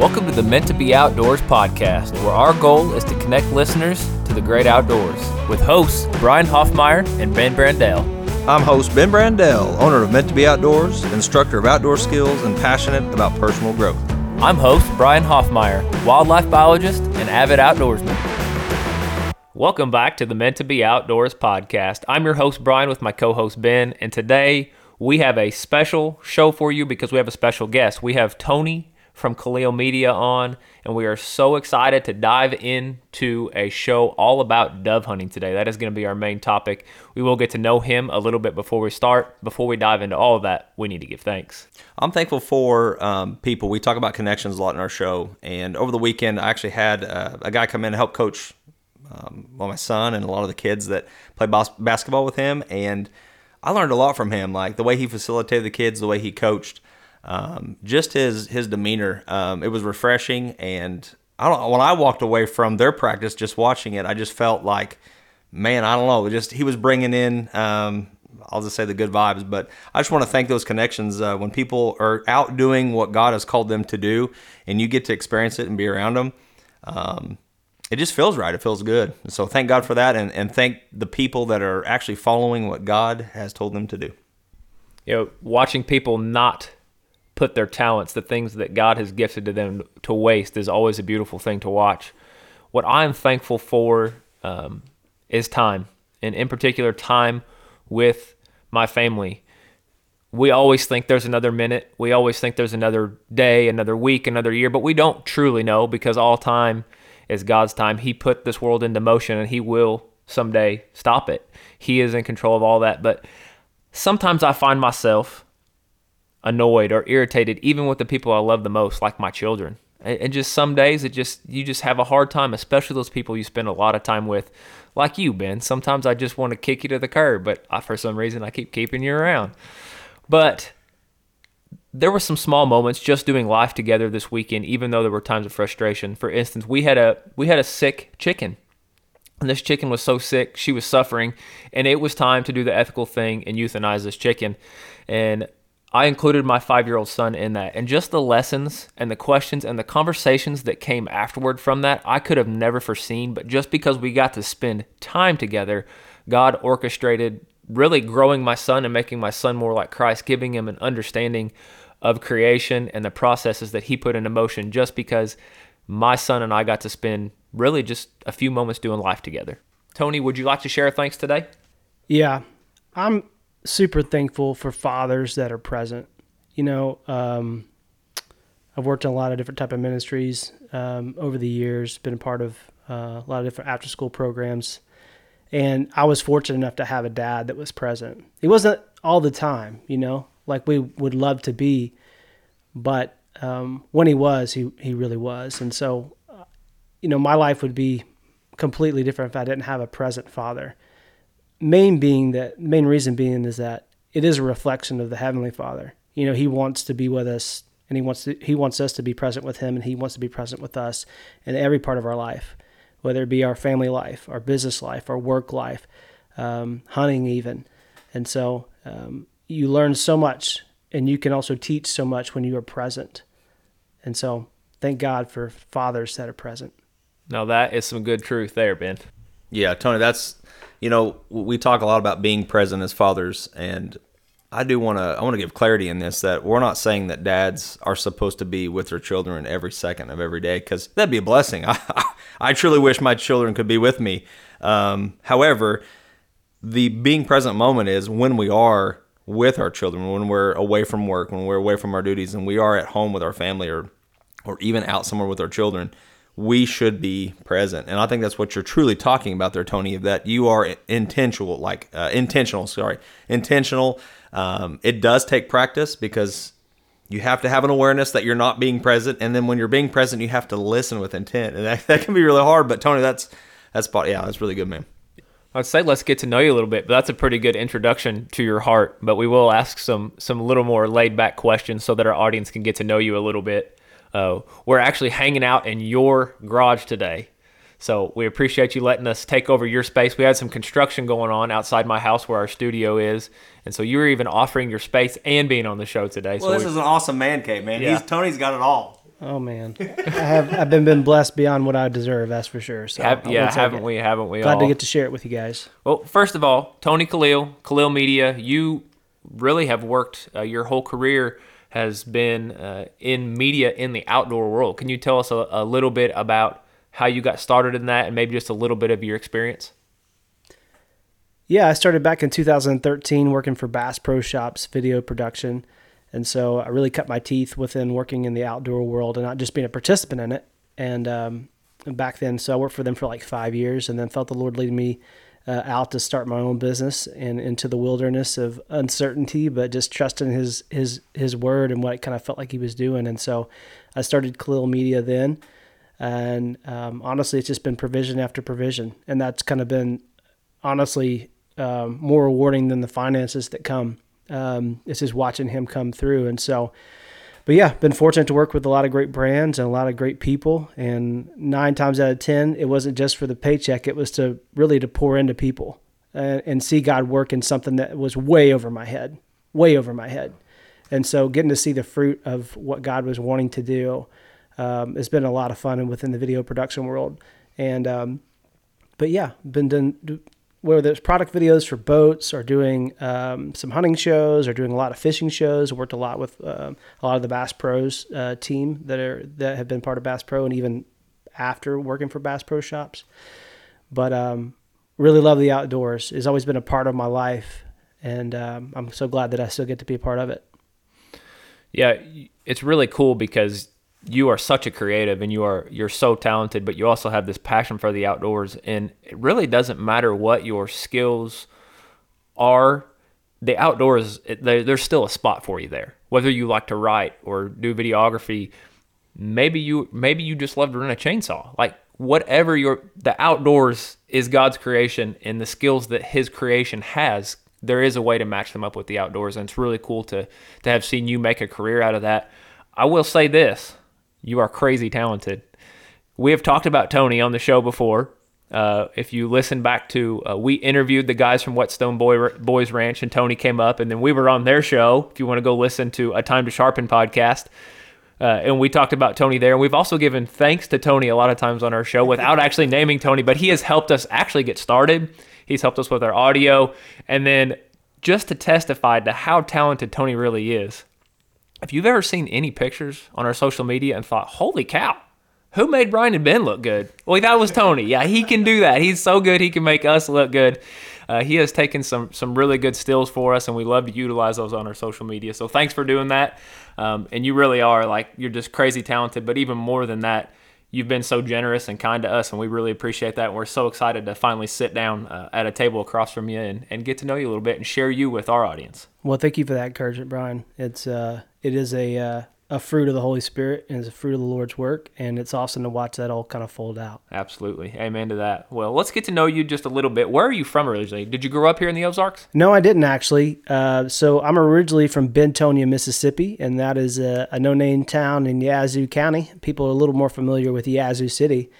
Welcome to the Meant to Be Outdoors podcast, where our goal is to connect listeners to the great outdoors with hosts Brian Hoffmeyer and Ben Brandell. I'm host Ben Brandell, owner of Meant to Be Outdoors, instructor of outdoor skills, and passionate about personal growth. I'm host Brian Hoffmeyer, wildlife biologist and avid outdoorsman. Welcome back to the Meant to Be Outdoors podcast. I'm your host Brian with my co-host Ben, and today we have a special show for you because we have a special guest. We have Tony from Kalil Media on, and we are so excited to dive into a show all about dove hunting today. That is going to be our main topic. We will get to know him a little bit before we start. Before we dive into all of that, we need to give thanks. I'm thankful for um, people. We talk about connections a lot in our show, and over the weekend, I actually had uh, a guy come in and help coach um, well, my son and a lot of the kids that play bas- basketball with him, and I learned a lot from him, like the way he facilitated the kids, the way he coached um, just his his demeanor. Um, it was refreshing, and I don't. When I walked away from their practice, just watching it, I just felt like, man, I don't know. Just he was bringing in. Um, I'll just say the good vibes, but I just want to thank those connections. Uh, when people are out doing what God has called them to do, and you get to experience it and be around them, um, it just feels right. It feels good. So thank God for that, and, and thank the people that are actually following what God has told them to do. You know, watching people not put their talents, the things that God has gifted to them to waste is always a beautiful thing to watch. What I'm thankful for um, is time, and in particular, time with my family. We always think there's another minute. We always think there's another day, another week, another year, but we don't truly know because all time is God's time. He put this world into motion and He will someday stop it. He is in control of all that. But sometimes I find myself annoyed or irritated even with the people I love the most, like my children. And just some days it just you just have a hard time, especially those people you spend a lot of time with, like you, Ben. Sometimes I just want to kick you to the curb, but I, for some reason I keep keeping you around. But there were some small moments just doing life together this weekend, even though there were times of frustration. For instance, we had a we had a sick chicken. And this chicken was so sick, she was suffering, and it was time to do the ethical thing and euthanize this chicken. And I included my five year old son in that. And just the lessons and the questions and the conversations that came afterward from that, I could have never foreseen. But just because we got to spend time together, God orchestrated really growing my son and making my son more like Christ, giving him an understanding of creation and the processes that he put into motion just because my son and I got to spend really just a few moments doing life together. Tony, would you like to share thanks today? Yeah. I'm super thankful for fathers that are present. You know, um, I've worked in a lot of different type of ministries um, over the years, been a part of uh, a lot of different after school programs, and I was fortunate enough to have a dad that was present. He wasn't all the time, you know, like we would love to be, but um, when he was, he he really was, and so, uh, you know, my life would be completely different if I didn't have a present father main being that main reason being is that it is a reflection of the heavenly Father. You know, He wants to be with us, and He wants to He wants us to be present with Him, and He wants to be present with us in every part of our life, whether it be our family life, our business life, our work life, um, hunting even. And so um, you learn so much, and you can also teach so much when you are present. And so thank God for fathers that are present. Now that is some good truth there, Ben. Yeah, Tony, that's you know, we talk a lot about being present as fathers, and I do want to I want to give clarity in this that we're not saying that dads are supposed to be with their children every second of every day because that'd be a blessing. I, I truly wish my children could be with me. Um, however, the being present moment is when we are with our children, when we're away from work, when we're away from our duties, and we are at home with our family or or even out somewhere with our children we should be present. And I think that's what you're truly talking about there, Tony, that you are intentional, like uh, intentional, sorry, intentional. Um, it does take practice because you have to have an awareness that you're not being present. And then when you're being present, you have to listen with intent. And that, that can be really hard. But Tony, that's, that's, yeah, that's really good, man. I'd say let's get to know you a little bit, but that's a pretty good introduction to your heart. But we will ask some some little more laid back questions so that our audience can get to know you a little bit. Uh, we're actually hanging out in your garage today. So we appreciate you letting us take over your space. We had some construction going on outside my house where our studio is, and so you were even offering your space and being on the show today. Well, so this is an awesome man cave, man. Yeah. He's Tony's got it all. Oh man, I have I've been been blessed beyond what I deserve. That's for sure. So Have- yeah, will haven't it. we? Haven't we Glad all? to get to share it with you guys. Well, first of all, Tony Kalil, Kalil Media, you really have worked uh, your whole career has been uh, in media in the outdoor world. Can you tell us a, a little bit about how you got started in that and maybe just a little bit of your experience? Yeah, I started back in 2013 working for Bass Pro Shops video production. And so I really cut my teeth within working in the outdoor world and not just being a participant in it. And, um, back then, so I worked for them for like five years and then felt the Lord lead me uh, out to start my own business and into the wilderness of uncertainty, but just trusting his, his, his word and what it kind of felt like he was doing. And so I started Kalil Media then. And um, honestly, it's just been provision after provision. And that's kind of been honestly um, more rewarding than the finances that come. Um, it's just watching him come through, and so. But yeah, been fortunate to work with a lot of great brands and a lot of great people. And nine times out of ten, it wasn't just for the paycheck; it was to really to pour into people and, and see God work in something that was way over my head, way over my head. And so, getting to see the fruit of what God was wanting to do um, has been a lot of fun and within the video production world. And um, but yeah, been done do- whether it's product videos for boats or doing um, some hunting shows or doing a lot of fishing shows. Worked a lot with um a lot of the Bass Pros uh, team that are that have been part of Bass Pro and even after working for Bass Pro shops. But um, really love the outdoors. It's always been a part of my life, and um, I'm so glad that I still get to be a part of it. Yeah, it's really cool because you are such a creative and you are you're so talented, but you also have this passion for the outdoors and it really doesn't matter what your skills are. The outdoors, there's still a spot for you there. Whether you like to write or do videography, maybe you maybe you just love to run a chainsaw. Like whatever your the outdoors is God's creation and the skills that his creation has, there is a way to match them up with the outdoors and it's really cool to to have seen you make a career out of that. I will say this, you are crazy talented. We have talked about Tony on the show before. Uh, if you listen back to, uh, we interviewed the guys from Whetstone Boy, Boys Ranch, and Tony came up, and then we were on their show. If you want to go listen to a Time to Sharpen podcast, uh, and we talked about Tony there. And we've also given thanks to Tony a lot of times on our show without actually naming Tony, but he has helped us actually get started. He's helped us with our audio, and then just to testify to how talented Tony really is. If you've ever seen any pictures on our social media and thought, "Holy cow!" Who made Brian and Ben look good? Well, that was Tony. Yeah, he can do that. He's so good. He can make us look good. Uh, he has taken some some really good stills for us, and we love to utilize those on our social media. So thanks for doing that. Um, and you really are like you're just crazy talented. But even more than that, you've been so generous and kind to us, and we really appreciate that. And we're so excited to finally sit down uh, at a table across from you and, and get to know you a little bit and share you with our audience. Well, thank you for that encouragement, Brian. It's uh, it is a uh, a fruit of the Holy Spirit and it's a fruit of the Lord's work, and it's awesome to watch that all kind of fold out. Absolutely. Amen to that. Well, let's get to know you just a little bit. Where are you from originally? Did you grow up here in the Ozarks? No, I didn't actually. Uh, so I'm originally from Bentonia, Mississippi, and that is a, a no-name town in Yazoo County. People are a little more familiar with Yazoo City,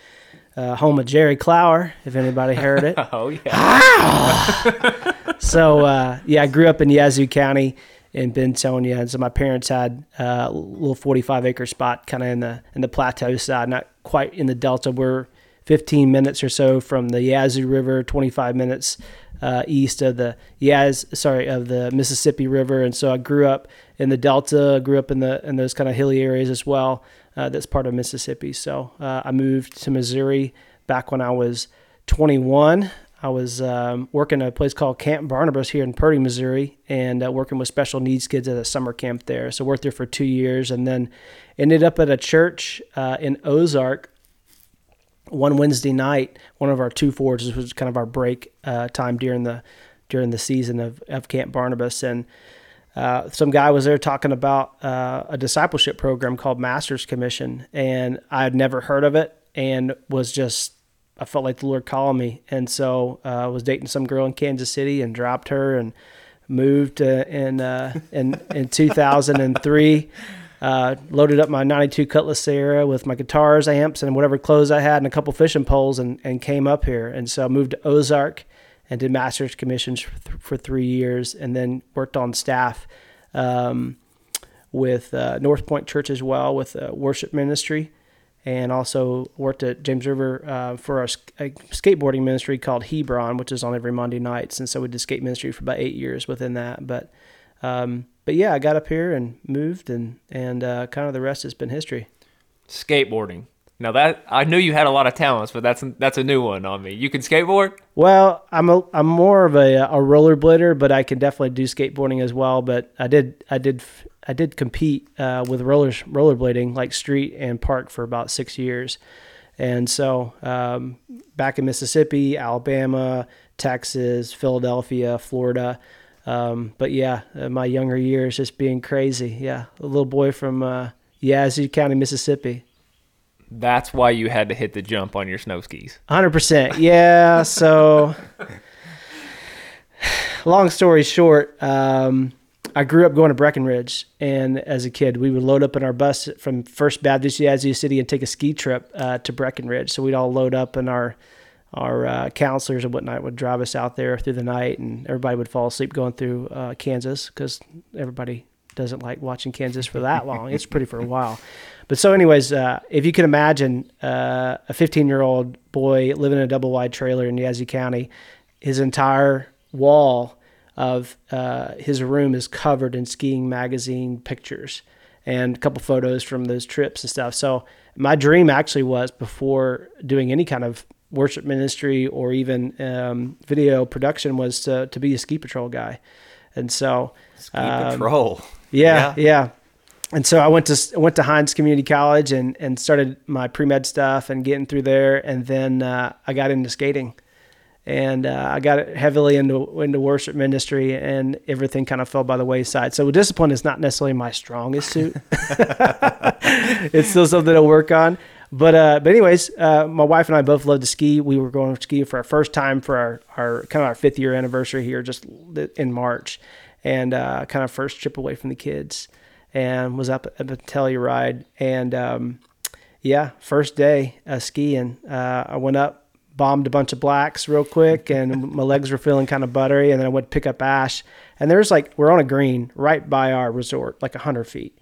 uh, home of Jerry Clower, if anybody heard it. Oh, yeah. so uh, yeah, I grew up in Yazoo County in Bentonia, and so my parents had a little 45 acre spot, kind of in the in the plateau side, not quite in the delta. We're 15 minutes or so from the Yazoo River, 25 minutes uh, east of the Yaz, sorry, of the Mississippi River, and so I grew up in the delta, grew up in the in those kind of hilly areas as well. Uh, that's part of Mississippi. So uh, I moved to Missouri back when I was 21. I was um, working at a place called Camp Barnabas here in Purdy, Missouri, and uh, working with special needs kids at a summer camp there. So worked there for two years, and then ended up at a church uh, in Ozark. One Wednesday night, one of our two forges was kind of our break uh, time during the during the season of, of Camp Barnabas, and uh, some guy was there talking about uh, a discipleship program called Masters Commission, and I had never heard of it, and was just I felt like the Lord calling me, and so uh, I was dating some girl in Kansas City and dropped her and moved uh, in uh, in in 2003. Uh, loaded up my 92 Cutlass Ciera with my guitars, amps, and whatever clothes I had, and a couple fishing poles, and, and came up here. And so I moved to Ozark and did master's commissions for, th- for three years, and then worked on staff um, with uh, North Point Church as well with uh, worship ministry, and also worked at James River uh, for a, a skateboarding ministry called Hebron, which is on every Monday nights. And so we did skate ministry for about eight years within that. But um, but yeah, I got up here and moved, and and uh, kind of the rest has been history. Skateboarding. Now that I knew you had a lot of talents, but that's that's a new one on me. You can skateboard. Well, I'm a I'm more of a a rollerblader, but I can definitely do skateboarding as well. But I did I did I did compete uh, with rollers rollerblading like street and park for about six years, and so um, back in Mississippi, Alabama, Texas, Philadelphia, Florida. Um, but yeah, uh, my younger years just being crazy. Yeah, a little boy from uh, Yazoo County, Mississippi. That's why you had to hit the jump on your snow skis. Hundred percent. Yeah. So, long story short, um, I grew up going to Breckenridge, and as a kid, we would load up in our bus from First Baptist Yazoo City and take a ski trip uh, to Breckenridge. So we'd all load up, and our our uh, counselors and whatnot would drive us out there through the night, and everybody would fall asleep going through uh, Kansas because everybody doesn't like watching Kansas for that long. it's pretty for a while. But so, anyways, uh, if you can imagine uh, a 15 year old boy living in a double wide trailer in Yazoo County, his entire wall of uh, his room is covered in skiing magazine pictures and a couple photos from those trips and stuff. So, my dream actually was before doing any kind of worship ministry or even um, video production was to, to be a ski patrol guy. And so, ski um, patrol. Yeah, yeah, yeah. And so I went to went to Hinds Community College and and started my pre med stuff and getting through there, and then uh, I got into skating, and uh, I got heavily into into worship ministry, and everything kind of fell by the wayside. So discipline is not necessarily my strongest suit. it's still something to work on. But uh, but anyways, uh, my wife and I both love to ski. We were going to ski for our first time for our, our kind of our fifth year anniversary here, just in March, and uh, kind of first trip away from the kids, and was up at the Telluride, and um, yeah, first day uh, skiing, uh, I went up, bombed a bunch of blacks real quick, and my legs were feeling kind of buttery, and then I went to pick up ash, and there's like we're on a green right by our resort, like hundred feet,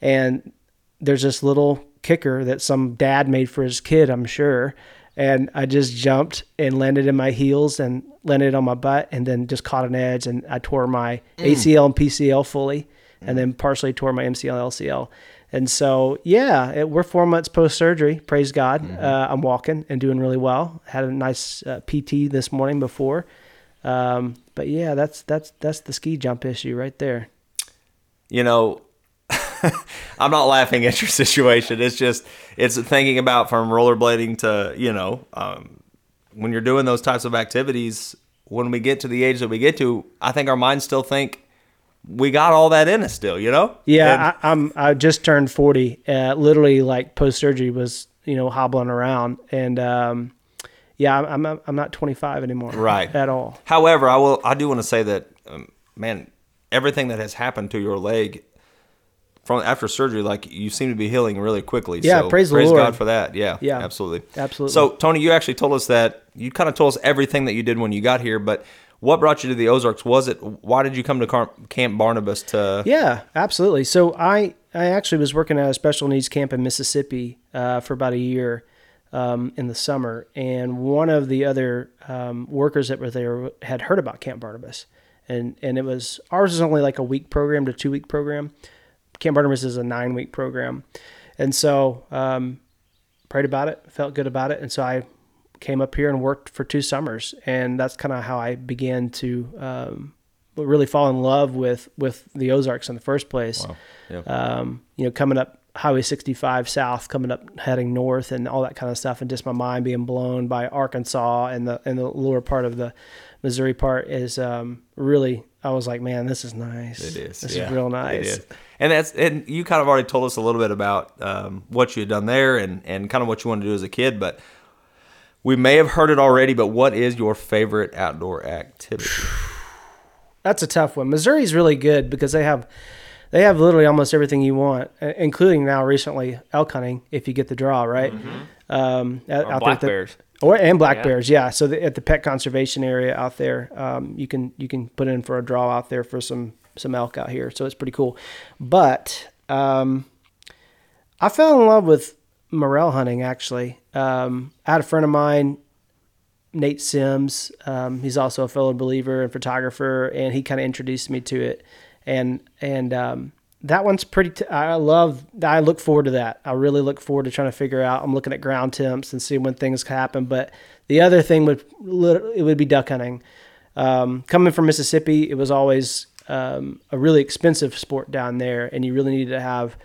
and there's this little kicker that some dad made for his kid, I'm sure. And I just jumped and landed in my heels and landed on my butt and then just caught an edge and I tore my mm. ACL and PCL fully. And then partially tore my MCL LCL. And so, yeah, it, we're four months post surgery. Praise God. Mm-hmm. Uh, I'm walking and doing really well. Had a nice uh, PT this morning before. Um, but yeah, that's that's that's the ski jump issue right there. You know, I'm not laughing at your situation. It's just it's thinking about from rollerblading to you know um, when you're doing those types of activities. When we get to the age that we get to, I think our minds still think we got all that in us still. You know? Yeah, and, I, am I just turned 40. Uh, literally, like post surgery was you know hobbling around and. Um, yeah, I'm, I'm I'm not 25 anymore. Right. At all. However, I will I do want to say that um, man, everything that has happened to your leg from after surgery, like you seem to be healing really quickly. Yeah, so praise, praise the Lord. God for that. Yeah, yeah, absolutely, absolutely. So, Tony, you actually told us that you kind of told us everything that you did when you got here, but what brought you to the Ozarks? Was it why did you come to Camp Barnabas? To yeah, absolutely. So I I actually was working at a special needs camp in Mississippi uh, for about a year. Um, in the summer, and one of the other um, workers that were there had heard about Camp Barnabas, and and it was ours is only like a week program to two week program, Camp Barnabas is a nine week program. And so, um, prayed about it, felt good about it. And so I came up here and worked for two summers. And that's kind of how I began to, um, really fall in love with, with the Ozarks in the first place. Wow. Yeah. Um, you know, coming up Highway 65 south, coming up heading north, and all that kind of stuff, and just my mind being blown by Arkansas and the and the lower part of the Missouri part is um, really. I was like, man, this is nice. It is. This yeah, is real nice and that's and you kind of already told us a little bit about um, what you had done there and and kind of what you wanted to do as a kid, but we may have heard it already. But what is your favorite outdoor activity? That's a tough one. Missouri's really good because they have they have literally almost everything you want, including now recently elk hunting if you get the draw right. Mm-hmm. Um, or black bears. Or and black yeah. bears, yeah. So the, at the pet conservation area out there, um, you can you can put in for a draw out there for some some elk out here, so it's pretty cool. But um, I fell in love with morel hunting actually. Um, I had a friend of mine, Nate Sims. Um, he's also a fellow believer and photographer, and he kind of introduced me to it. And and um, that one's pretty. T- I love. I look forward to that. I really look forward to trying to figure out. I'm looking at ground temps and seeing when things happen. But the other thing would it would be duck hunting. Um, coming from Mississippi, it was always um, a really expensive sport down there, and you really needed to have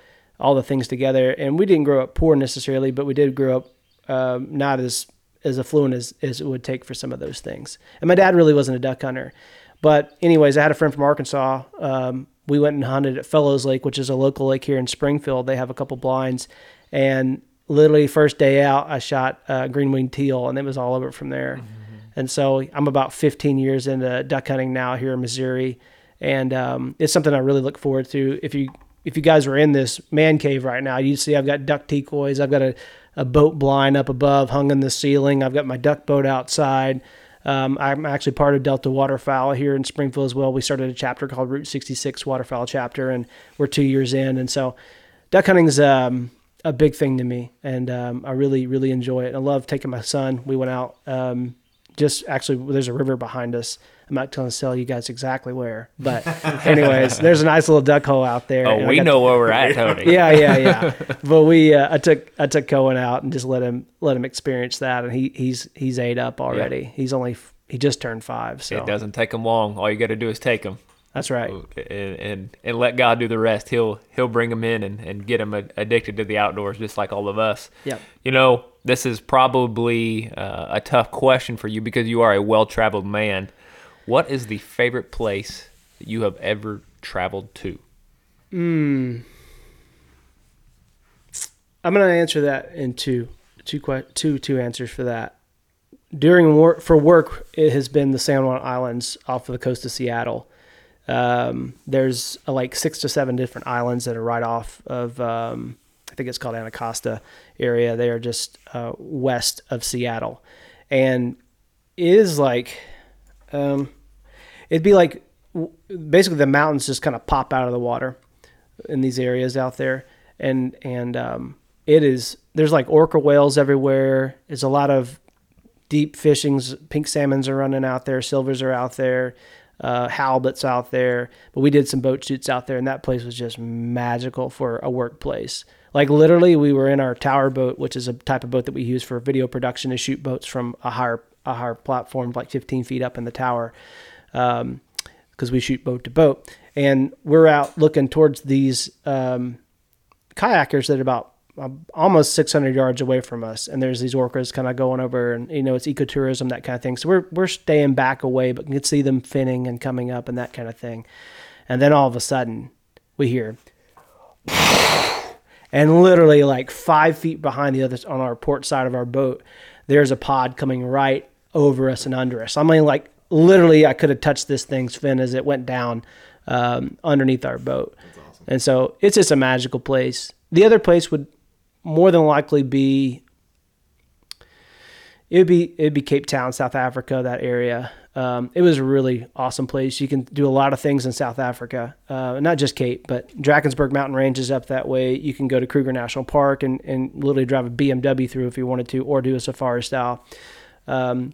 all the things together. And we didn't grow up poor necessarily, but we did grow up um, not as as affluent as, as it would take for some of those things. And my dad really wasn't a duck hunter. But anyways, I had a friend from Arkansas. Um, we went and hunted at Fellows Lake, which is a local lake here in Springfield. They have a couple blinds, and literally first day out, I shot uh, green winged teal, and it was all over from there. Mm-hmm. And so I'm about 15 years into duck hunting now here in Missouri, and um, it's something I really look forward to. If you if you guys are in this man cave right now, you see I've got duck decoys. I've got a, a boat blind up above, hung in the ceiling. I've got my duck boat outside. Um, I'm actually part of Delta Waterfowl here in Springfield as well. We started a chapter called Route 66 Waterfowl Chapter, and we're two years in. And so, duck hunting is um, a big thing to me, and um, I really, really enjoy it. I love taking my son. We went out um, just actually. There's a river behind us I'm not going to tell you guys exactly where, but anyways, there's a nice little duck hole out there. Oh, we know to, where we're at, Tony. yeah, yeah, yeah. But we, uh, I took, I took Cohen out and just let him, let him experience that, and he, he's, he's ate up already. Yeah. He's only, he just turned five. So it doesn't take him long. All you got to do is take him. That's right. And, and, and let God do the rest. He'll he'll bring them in and, and get them addicted to the outdoors, just like all of us. Yeah. You know, this is probably uh, a tough question for you because you are a well traveled man. What is the favorite place that you have ever traveled to? Hmm. I'm going to answer that in two, two, two, two answers for that. During work for work, it has been the San Juan Islands off of the coast of Seattle. Um, there's uh, like six to seven different islands that are right off of, um, I think it's called Anacortes area. They are just uh, west of Seattle, and is like um, it'd be like basically the mountains just kind of pop out of the water in these areas out there, and and um, it is there's like orca whales everywhere. There's a lot of deep fishings. Pink salmons are running out there. Silvers are out there. Uh, halibut's out there. But we did some boat shoots out there, and that place was just magical for a workplace. Like literally, we were in our tower boat, which is a type of boat that we use for video production to shoot boats from a higher a higher platform, like 15 feet up in the tower, because um, we shoot boat to boat. And we're out looking towards these um, kayakers that are about uh, almost 600 yards away from us, and there's these orcas kind of going over, and you know it's ecotourism that kind of thing. So we're we're staying back away, but can see them finning and coming up and that kind of thing. And then all of a sudden, we hear, and literally like five feet behind the others on our port side of our boat, there's a pod coming right over us and under us. I mean, like literally, I could have touched this thing's fin as it went down um, underneath our boat. Awesome. And so it's just a magical place. The other place would more than likely be it would be it'd be Cape Town, South Africa, that area. Um, it was a really awesome place. You can do a lot of things in South Africa, uh, not just Cape, but Drakensberg Mountain Range is up that way. You can go to Kruger National Park and, and literally drive a BMW through if you wanted to, or do a safari style. Um,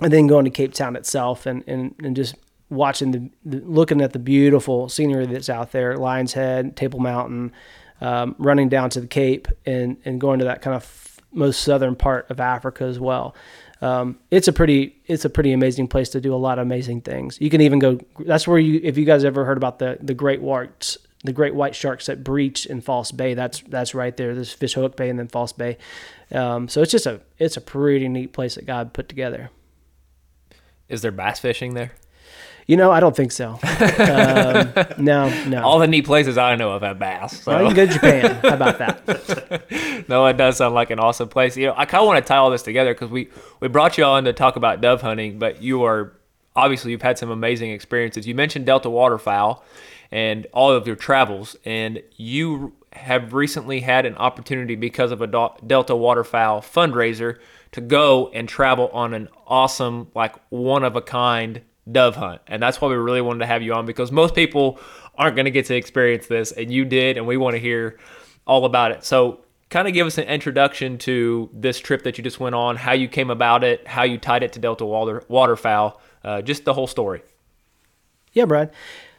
and then going to Cape Town itself and, and, and just watching the, the, looking at the beautiful scenery that's out there, Lion's Head, Table Mountain, um, running down to the Cape and, and going to that kind of f- most southern part of Africa as well. Um, it's a pretty it's a pretty amazing place to do a lot of amazing things. You can even go. That's where you if you guys ever heard about the the great whites the great white sharks that breach in False Bay. That's that's right there. There's Fish Hoek Bay and then False Bay. Um, so it's just a it's a pretty neat place that God put together. Is there bass fishing there? You know, I don't think so. um, no, no. All the neat places I know of have bass. So. Well, you can go to Japan. How about that? no, it does sound like an awesome place. You know, I kind of want to tie all this together because we we brought you on to talk about dove hunting, but you are obviously you've had some amazing experiences. You mentioned Delta Waterfowl and all of your travels, and you have recently had an opportunity because of a Delta Waterfowl fundraiser to go and travel on an awesome, like one of a kind dove hunt. And that's why we really wanted to have you on because most people aren't going to get to experience this, and you did, and we want to hear all about it. So, kind of give us an introduction to this trip that you just went on, how you came about it, how you tied it to Delta Water, Waterfowl, uh, just the whole story. Yeah, Brad.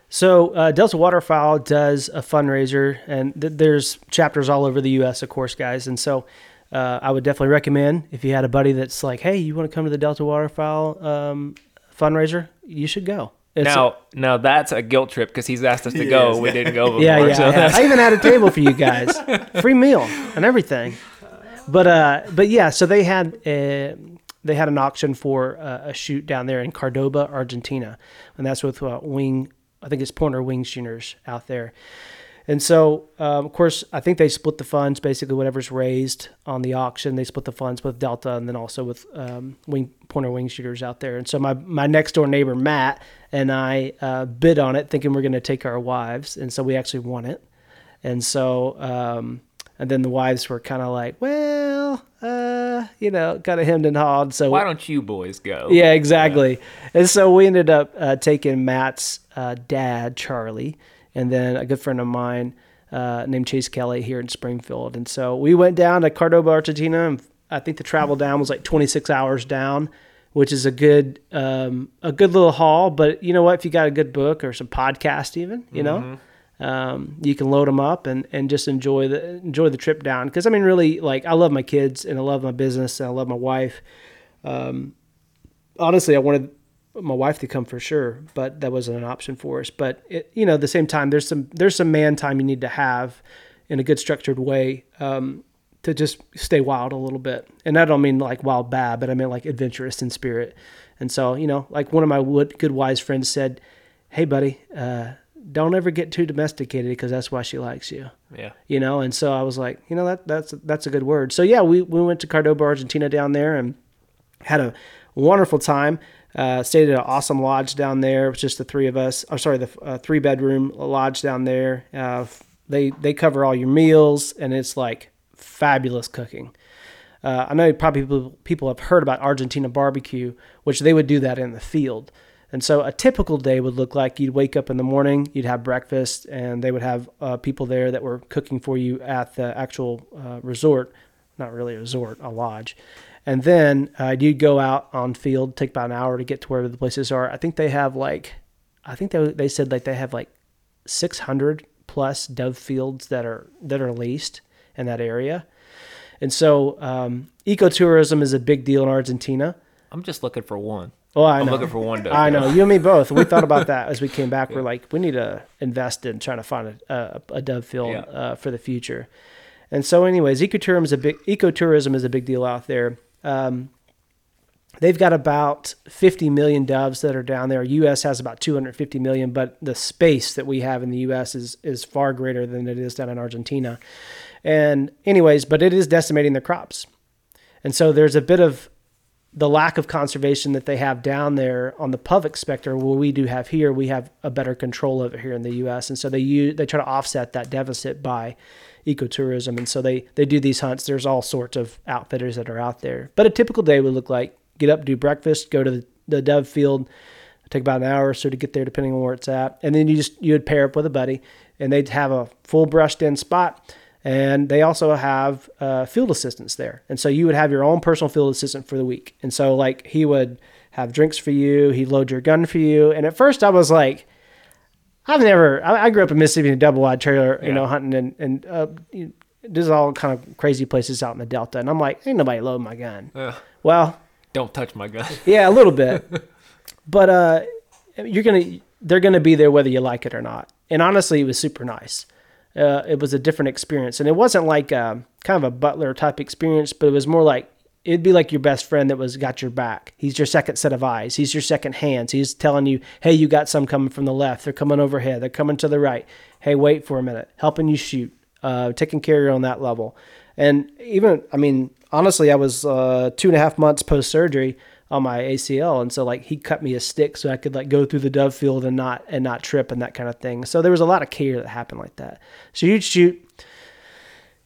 So uh, Delta Waterfowl does a fundraiser, and th- there's chapters all over the U.S., of course, guys. And so uh, I would definitely recommend if you had a buddy that's like, "Hey, you want to come to the Delta Waterfowl um, fundraiser? You should go." It's now, now that's a guilt trip because he's asked us to go. We didn't go before. yeah, yeah, so yeah. I even had a table for you guys, free meal and everything. But uh, but yeah, so they had uh, they had an auction for uh, a shoot down there in Cordoba, Argentina, and that's with uh, Wing. I think it's Pointer Wing Shooters out there. And so, um, of course, I think they split the funds. Basically, whatever's raised on the auction, they split the funds with Delta, and then also with um, wing pointer wing shooters out there. And so, my my next door neighbor Matt and I uh, bid on it, thinking we're going to take our wives, and so we actually won it. And so, um, and then the wives were kind of like, well, uh, you know, kind of hemmed and hawed. So Why don't you boys go? yeah, exactly. And so we ended up uh, taking Matt's uh, dad, Charlie, and then a good friend of mine uh, named Chase Kelly here in Springfield. And so we went down to Cordoba, Argentina, and I think the travel down was like 26 hours down, which is a good um, a good little haul. But you know what? If you got a good book or some podcast, even you know. Um, you can load them up and, and just enjoy the enjoy the trip down because I mean really like I love my kids and I love my business and I love my wife honestly, I wanted my wife to come for sure, but that wasn't an option for us. But it, you know, at the same time, there's some there's some man time you need to have in a good structured way um, to just stay wild a little bit. And I don't mean like wild bad, but I mean like adventurous in spirit. And so, you know, like one of my wood, good wise friends said, "Hey, buddy, uh, don't ever get too domesticated because that's why she likes you." Yeah. you know and so i was like you know that that's that's a good word so yeah we, we went to cordoba argentina down there and had a wonderful time uh, stayed at an awesome lodge down there it was just the three of us or sorry the uh, three bedroom lodge down there uh, they they cover all your meals and it's like fabulous cooking uh, I know probably people, people have heard about Argentina barbecue, which they would do that in the field. And so a typical day would look like you'd wake up in the morning, you'd have breakfast, and they would have uh, people there that were cooking for you at the actual uh, resort, not really a resort, a lodge. And then uh, you'd go out on field, take about an hour to get to where the places are. I think they have like, I think they, they said like they have like 600 plus dove fields that are that are leased in that area. And so um, ecotourism is a big deal in Argentina. I'm just looking for one. Oh, I I'm know. looking for one dove I know. You and me both. We thought about that as we came back. We're like, we need to invest in trying to find a, a, a dove field Yeah. uh, for the future. And so, anyways, ecotourism is a big ecotourism is a big deal out there. Um, they've got about 50 million doves that are down there. U.S. has about 250 million, but the space that we have in the U.S. is is far greater than it is down in Argentina. And anyways, but it is decimating their crops. And so there's a bit of the lack of conservation that they have down there on the public specter, what we do have here, we have a better control of it here in the U.S. And so they use, they try to offset that deficit by ecotourism. And so they they do these hunts. There's all sorts of outfitters that are out there. But a typical day would look like get up, do breakfast, go to the, the dove field, take about an hour or so to get there, depending on where it's at, and then you just you would pair up with a buddy, and they'd have a full brushed in spot. And they also have uh, field assistants there. And so you would have your own personal field assistant for the week. And so, like, he would have drinks for you, he'd load your gun for you. And at first, I was like, I've never, I, I grew up in Mississippi in a double wide trailer, you Yeah. know, hunting and, and uh, you- there's all kind of crazy places out in the Delta. And I'm like, ain't nobody loading my gun. Ugh. Well, Don't touch my gun. yeah, a little bit. but uh, you're gonna they're gonna be there whether you like it or not. And honestly, it was super nice. Uh, it was a different experience, and it wasn't like um kind of a butler type experience, but it was more like it'd be like your best friend that was got your back. He's your second set of eyes. He's your second hands. He's telling you, hey, you got some coming from the left. They're coming overhead. They're coming to the right. Hey, wait for a minute. Helping you shoot. Uh, taking care of you on that level. And even, I mean, honestly, I was uh, two and a half months post surgery on my ACL, and so like he cut me a stick so I could like go through the dove field and not and not trip and that kind of thing. So there was a lot of care that happened like that. So you'd shoot,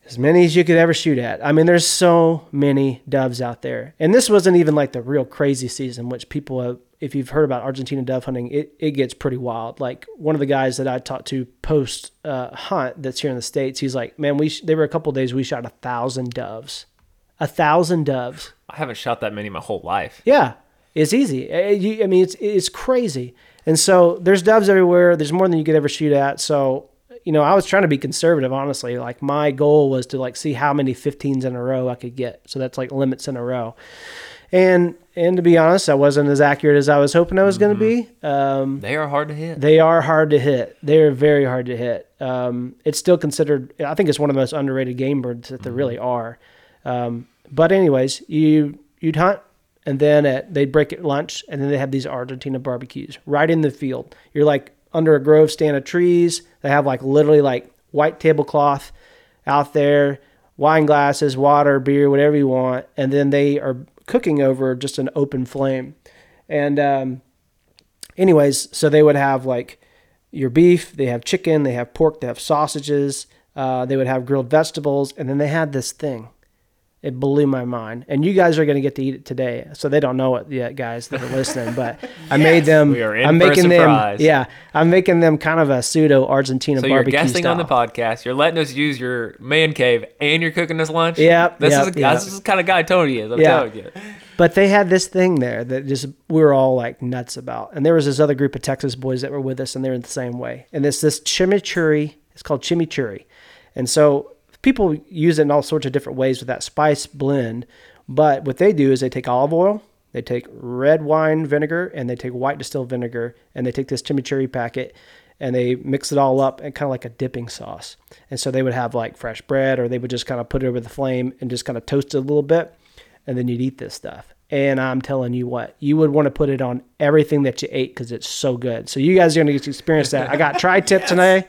as many as you could ever shoot at. I mean, there's so many doves out there, and this wasn't even like the real crazy season, which people have. If you've heard about Argentina dove hunting, it, it gets pretty wild. Like one of the guys that I talked to post uh, hunt that's here in the states, he's like, "Man, we sh- there were a couple days we shot a thousand doves, a thousand doves." I haven't shot that many my whole life. Yeah, it's easy. Uh, you- I mean, it's it's crazy. And so there's doves everywhere. There's more than you could ever shoot at. So you know, I was trying to be conservative, honestly. Like my goal was to like see how many 15s in a row I could get. So that's like limits in a row. And and to be honest, I wasn't as accurate as I was hoping I was going to be. Um, They are hard to hit. they are hard to hit. They are very hard to hit. Um, it's still considered. I think it's one of the most underrated game birds that there really are. Um, but anyways, you you'd hunt, and then at, they'd break at lunch, and then they have these Argentina barbecues right in the field. You're like under a grove stand of trees. They have like literally like white tablecloth out there, wine glasses, water, beer, whatever you want, and then they are cooking over just an open flame. And um, anyways, so they would have like your beef, they have chicken, they have pork, they have sausages, uh, they would have grilled vegetables, and then they had this thing. It blew my mind, and you guys are going to get to eat it today. So they don't know it yet, guys that are listening. But I made them. We are in I'm for a making surprise. them. Yeah, I'm making them kind of a pseudo Argentina So you're barbecue guesting style. on the podcast. You're letting us use your man cave, and you're cooking us lunch. Yep, this yep, is a, yep. this is the kind of guy Tony is. I'm Yeah. telling you. But they had this thing there that just we were all like nuts about. And there was this other group of Texas boys that were with us, and they're in the same way. And it's this chimichurri. It's called chimichurri, and so people use it in all sorts of different ways with that spice blend. But what they do is they take olive oil, they take red wine vinegar, and they take white distilled vinegar, and they take this chimichurri packet. And they mix it all up and kind of like a dipping sauce. And so they would have like fresh bread, or they would just kind of put it over the flame and just kind of toast it a little bit and then you'd eat this stuff. And I'm telling you what, you would want to put it on everything that you ate because it's so good. So you guys are going to get to experience that. I got tri-tip today.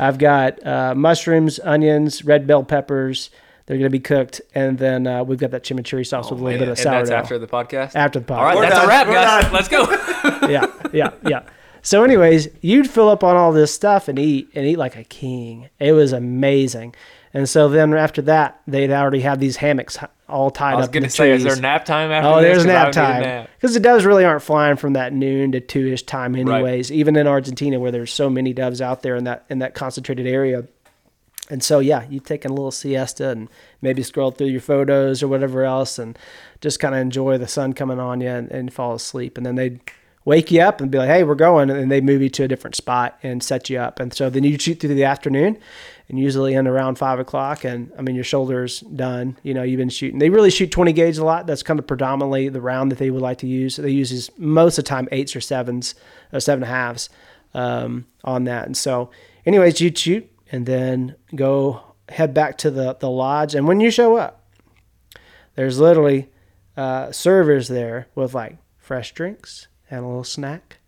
I've got uh, mushrooms, onions, red bell peppers. They're going to be cooked, and then uh, we've got that chimichurri sauce with a little bit of and sourdough. that's after the podcast. After the All right, podcast. We're that's done. a wrap, We're guys. done. Let's go. yeah, yeah, yeah. So, anyways, you'd fill up on all this stuff and eat and eat like a king. It was amazing. And so then after that, they'd already have these hammocks all tied up. I was going to say, is trees. there nap time after Oh, there's nap would need a time because the doves really aren't flying from that noon to two ish time, anyways. Even in Argentina, where there's so many doves out there in that in that concentrated area. And so, yeah, you take a little siesta and maybe scroll through your photos or whatever else, and just kind of enjoy the sun coming on you and, and fall asleep. And then they'd wake you up and be like, "Hey, we're going," and then they move you to a different spot and set you up. And so then you shoot through the afternoon, and usually end around five o'clock. And I mean, your shoulders done. You know, you've been shooting. They really shoot twenty gauge a lot. That's kind of predominantly the round that they would like to use. They use most of the time eights or sevens, or seven and a halves um, on that. And so, anyways, you'd shoot and then go head back to the the lodge. And when you show up, there's literally uh, servers there with like fresh drinks and a little snack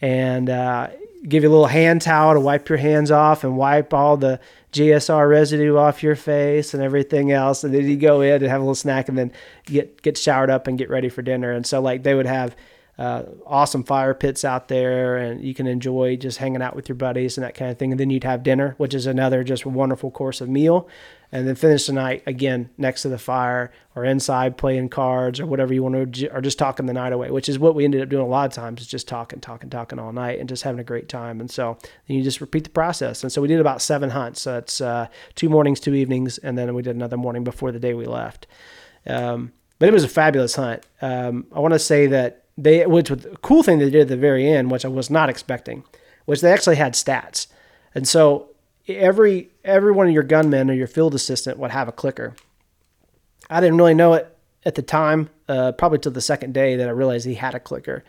and uh, give you a little hand towel to wipe your hands off and wipe all the GSR residue off your face and everything else. And then you go in and have a little snack and then get get showered up and get ready for dinner. And so like they would have uh, awesome fire pits out there and you can enjoy just hanging out with your buddies and that kind of thing. And then you'd have dinner, which is another just wonderful course of meal. And then finish the night again next to the fire or inside playing cards or whatever you want to, or just talking the night away, which is what we ended up doing a lot of times is just talking, talking, talking all night and just having a great time. And so you just repeat the process. And so we did about seven hunts. So it's uh, two mornings, two evenings, and then we did another morning before the day we left. Um, but it was a fabulous hunt. Um, I want to say that they, which was cool thing they did at the very end, which I was not expecting, was they actually had stats. And so every every one of your gunmen or your field assistant would have a clicker. I didn't really know it at the time, uh, probably till the second day that I realized he had a clicker.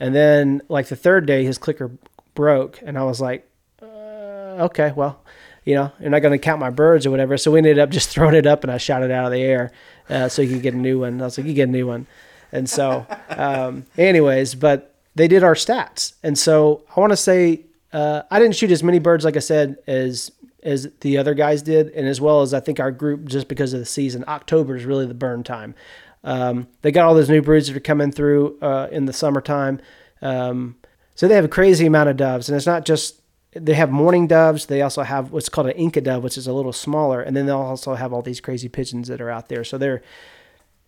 And then like the third day, his clicker broke, and I was like, uh, okay, well, you know, you're not going to count my birds or whatever. So we ended up just throwing it up, and I shot it out of the air uh, so you could get a new one. I was like, you get a new one. And so, um, anyways, but they did our stats, and so I want to say uh, I didn't shoot as many birds, like I said, as as the other guys did, and as well as I think our group, just because of the season. October is really the burn time. Um, they got all those new broods that are coming through uh, in the summertime, um, so they have a crazy amount of doves, and it's not just they have mourning doves. They also have what's called an Inca dove, which is a little smaller, and then they'll also have all these crazy pigeons that are out there. So they're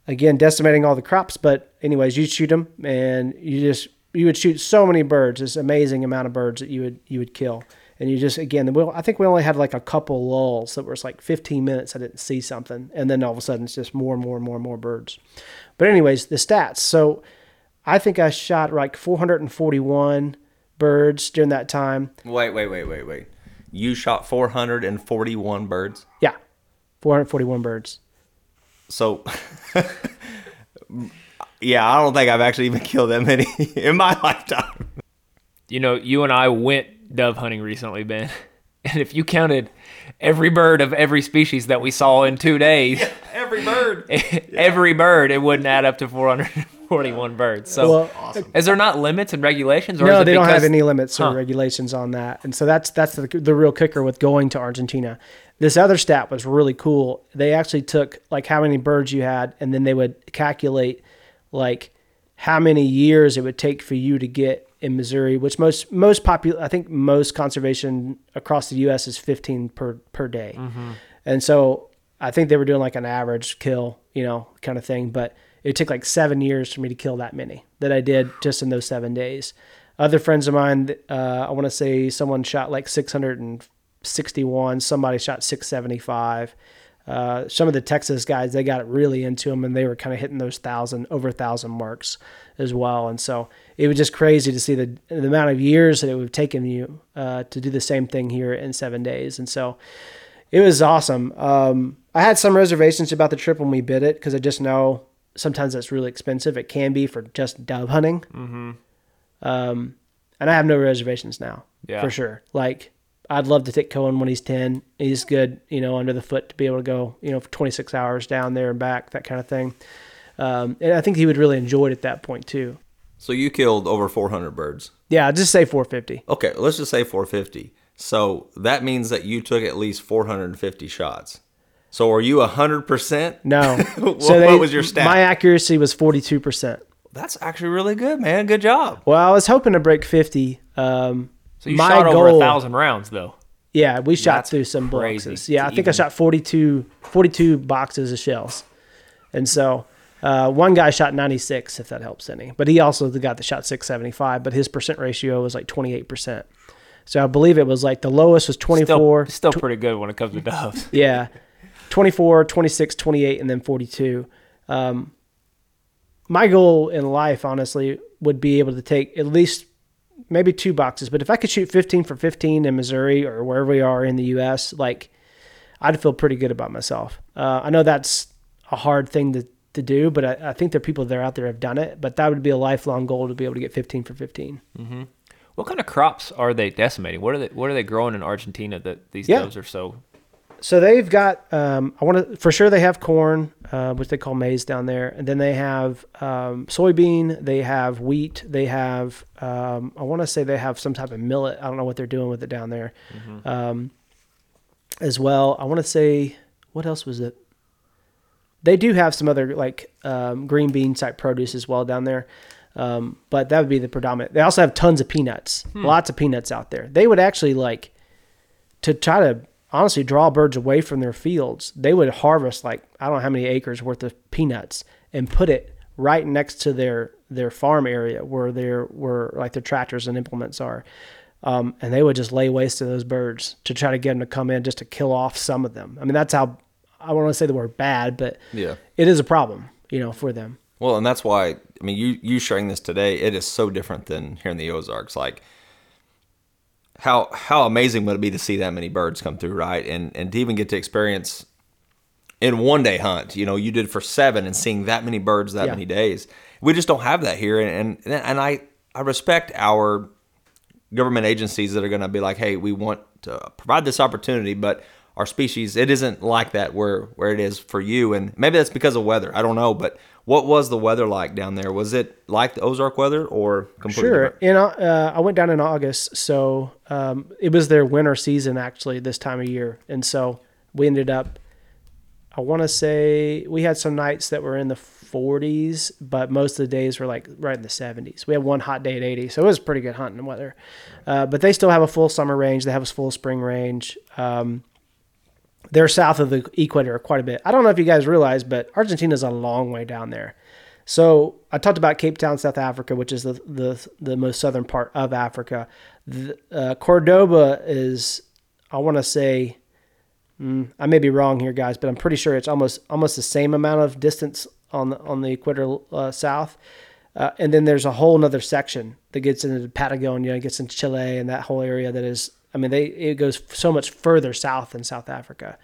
again decimating all the crops. But anyways, you shoot them, and you just you would shoot so many birds. This amazing amount of birds that you would you would kill. And you just again, we I think we only had like a couple lulls that was like 15 minutes. I didn't see something, and then all of a sudden it's just more and more and more and more birds. But anyways, the stats. So I think I shot like 441 birds during that time. Wait, wait, wait, wait, wait. You shot 441 birds. Yeah, 441 birds. So, yeah, I don't think I've actually even killed that many in my lifetime. You know, you and I went dove hunting recently, Ben. And if you counted every bird of every species that we saw in two days, Every bird. every bird, it wouldn't add up to 441 birds. So, Well, is there not limits and regulations? Or is No, they don't have any limits or Huh. regulations on that, and so that's that's the, the real kicker with going to Argentina. This other stat was really cool. They actually took like how many birds you had, and then they would calculate like how many years it would take for you to get in Missouri, which most most popular I think most conservation across the U.S. is 15 per per day, Mm-hmm. and so I think they were doing like an average kill, you know, kind of thing, but. It took like seven years for me to kill that many that I did just in those seven days. Other friends of mine, uh, I want to say someone shot like 661, somebody shot 675. Uh, some of the Texas guys, they got really into them and they were kind of hitting those thousand, over thousand marks as well. And so it was just crazy to see the, the amount of years that it would have taken you uh, to do the same thing here in seven days. And so it was awesome. Um, I had some reservations about the trip when we bid it because I just know sometimes that's really expensive. It can be for just dove hunting. Mm-hmm. Um, and I have no reservations now Yeah. for sure. Like I'd love to take Cohen when he's 10. He's good, you know, under the foot to be able to go, you know, for 26 hours down there and back, that kind of thing. Um, and I think he would really enjoy it at that point too. So you killed over 400 birds. Yeah, just say 450. Okay, let's just say 450. So that means that you took at least 450 shots. So are you 100%? No. What- so what was your stat? My accuracy was 42%. That's actually really good, man. Good job. Well, I was hoping to break 50. Um, So you my shot over a thousand rounds, though. Yeah, we shot That's through some boxes. Yeah, I think I shot 42, 42 boxes of shells. And so uh, one guy shot 96, if that helps any. But he also the guy that shot 675, but his percent ratio was like 28%. So I believe it was like the lowest was 24. Still, still pretty good when it comes to doves. Yeah. 24, 26, 28, and then 42. Um, my goal in life, honestly, would be able to take at least maybe two boxes. But if I could shoot 15 for 15 in Missouri or wherever we are in the U.S., like I'd feel pretty good about myself. Uh, I know that's a hard thing to, to do, but I, I think there are people that are out there have done it. But that would be a lifelong goal to be able to get 15 for 15. What kind of crops are they decimating? What are they What are they growing in Argentina that these Yeah. doves are so? So they've got, um, I want to, for sure they have corn, uh, which they call maize down there. And then they have um, soybean, they have wheat, they have, um, I want to say they have some type of millet. I don't know what they're doing with it down there um, as well. I want to say, what else was it? They do have some other like um, green bean type produce as well down there. Um, but that would be the predominant. They also have tons of peanuts, lots of peanuts out there. They would actually like to try to honestly draw birds away from their fields, they would harvest like I don't know how many acres worth of peanuts and put it right next to their their farm area where their where like their tractors and implements are. Um, and they would just lay waste to those birds to try to get them to come in just to kill off some of them. I mean, that's how I don't want to say the word bad, but Yeah. it is a problem, you know, for them. Well, and that's why I mean you you sharing this today, it is so different than here in the Ozarks. Like how how amazing would it be to see that many birds come through, right? And and to even get to experience in one day hunt, you know, you did for seven and seeing that many birds that Yeah. many days. We just don't have that here and and, and I I respect our government agencies that are going to be like, "Hey, we want to provide this opportunity, but our species it isn't like that where where it is for you." And maybe that's because of weather. I don't know, but what was the weather like down there? Was it like the Ozark weather or completely Sure. different? In uh, I went down in August, so um, it was their winter season actually this time of year, and so we ended up. I want to say we had some nights that were in the 40s, but most of the days were like right in the 70s. We had one hot day at 80, so it was pretty good hunting weather. Uh, but they still have a full summer range. They have a full spring range. Um, they're south of the equator quite a bit. I don't know if you guys realize, but Argentina's a long way down there. So I talked about Cape Town, South Africa, which is the the, the most southern part of Africa. The, uh, Cordoba is, I want to say, mm, I may be wrong here, guys, but I'm pretty sure it's almost almost the same amount of distance on the on the equator uh, south. Uh, and then there's a whole other section that gets into Patagonia, gets into Chile, and that whole area that is. I mean, they it goes so much further south than South Africa.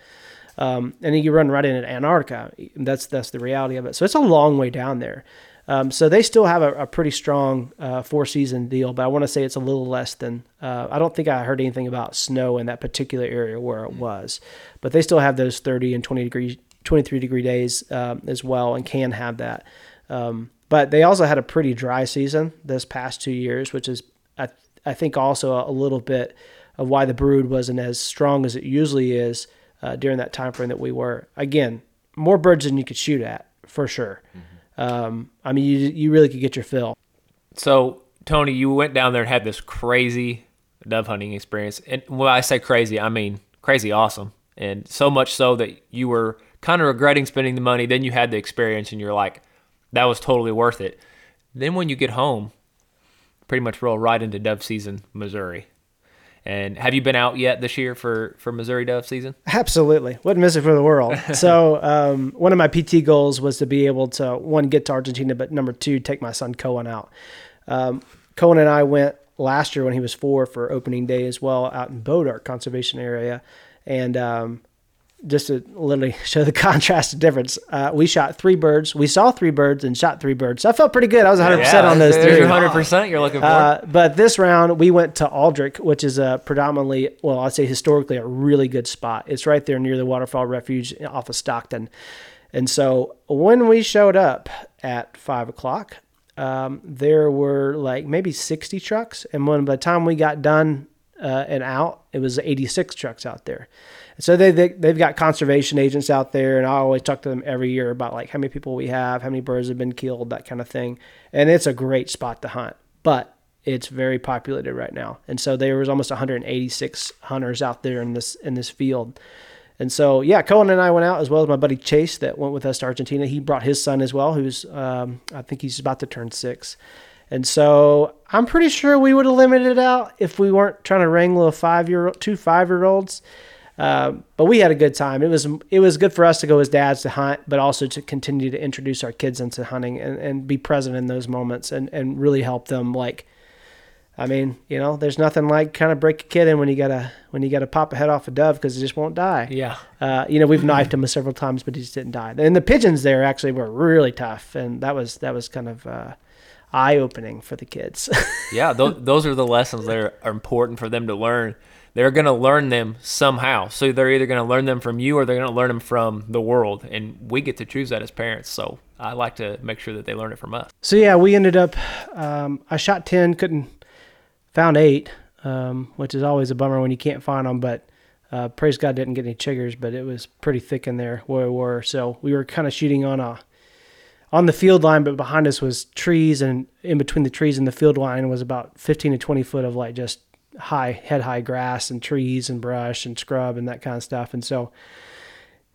Um, and you run right into Antarctica. That's that's the reality of it. So it's a long way down there. Um, so they still have a, a pretty strong uh, four season deal, but I want to say it's a little less than. Uh, I don't think I heard anything about snow in that particular area where it was, but they still have those 30 and 20 degree, 23 degree days um, as well, and can have that. Um, but they also had a pretty dry season this past two years, which is I, I think also a, a little bit of why the brood wasn't as strong as it usually is uh, during that time frame that we were. Again, more birds than you could shoot at for sure. Mm-hmm. Um, I mean, you you really could get your fill. So Tony, you went down there and had this crazy dove hunting experience, and when I say crazy, I mean crazy awesome, and so much so that you were kind of regretting spending the money. Then you had the experience, and you're like, that was totally worth it. Then when you get home, pretty much roll right into dove season, Missouri. And have you been out yet this year for, for Missouri dove season? Absolutely. Wouldn't miss it for the world. so, um, one of my PT goals was to be able to, one, get to Argentina, but number two, take my son Cohen out. Um, Cohen and I went last year when he was four for opening day as well out in Bois D'Arc Conservation Area. And um, just to literally show the contrast of difference. Uh, we shot three birds. We saw three birds and shot three birds. So I felt pretty good. I was 100 yeah, percent on those three. 100 percent you're looking for. Uh, but this round we went to Aldrich, which is a predominantly, well, I'd say historically a really good spot. It's right there near the waterfowl Refuge off of Stockton. And so when we showed up at five o'clock, um, there were like maybe 60 trucks, and when by the time we got done uh, and out, it was 86 trucks out there. So they, they they've got conservation agents out there, and I always talk to them every year about like how many people we have, how many birds have been killed, that kind of thing. And it's a great spot to hunt, but it's very populated right now. And so there was almost 186 hunters out there in this in this field. And so, yeah, Cohen and I went out as well as my buddy Chase that went with us to Argentina. He brought his son as well, who's um, I think he's about to turn six. And so I'm pretty sure we would have limited it out if we weren't trying to wrangle a five year old, two five year olds. Uh, but we had a good time. It was it was good for us to go as dads to hunt, but also to continue to introduce our kids into hunting and, and be present in those moments and, and really help them. Like, I mean, you know, there's nothing like kind of break a kid in when you gotta when you gotta pop a head off a dove because it just won't die. Yeah. Uh, you know, we've knifed him several times, but he just didn't die. And the pigeons there actually were really tough, and that was that was kind of. Uh, eye opening for the kids. yeah, those, those are the lessons that are, are important for them to learn they're going to learn them somehow. So they're either going to learn them from you or they're going to learn them from the world. And we get to choose that as parents. So I like to make sure that they learn it from us. So yeah, we ended up, um, I shot 10, couldn't, found eight, um, which is always a bummer when you can't find them. But uh, praise God didn't get any chiggers, but it was pretty thick in there where we were. So we were kind of shooting on a, on the field line, but behind us was trees, and in between the trees and the field line was about 15 to 20 foot of like just high head high grass and trees and brush and scrub and that kind of stuff. And so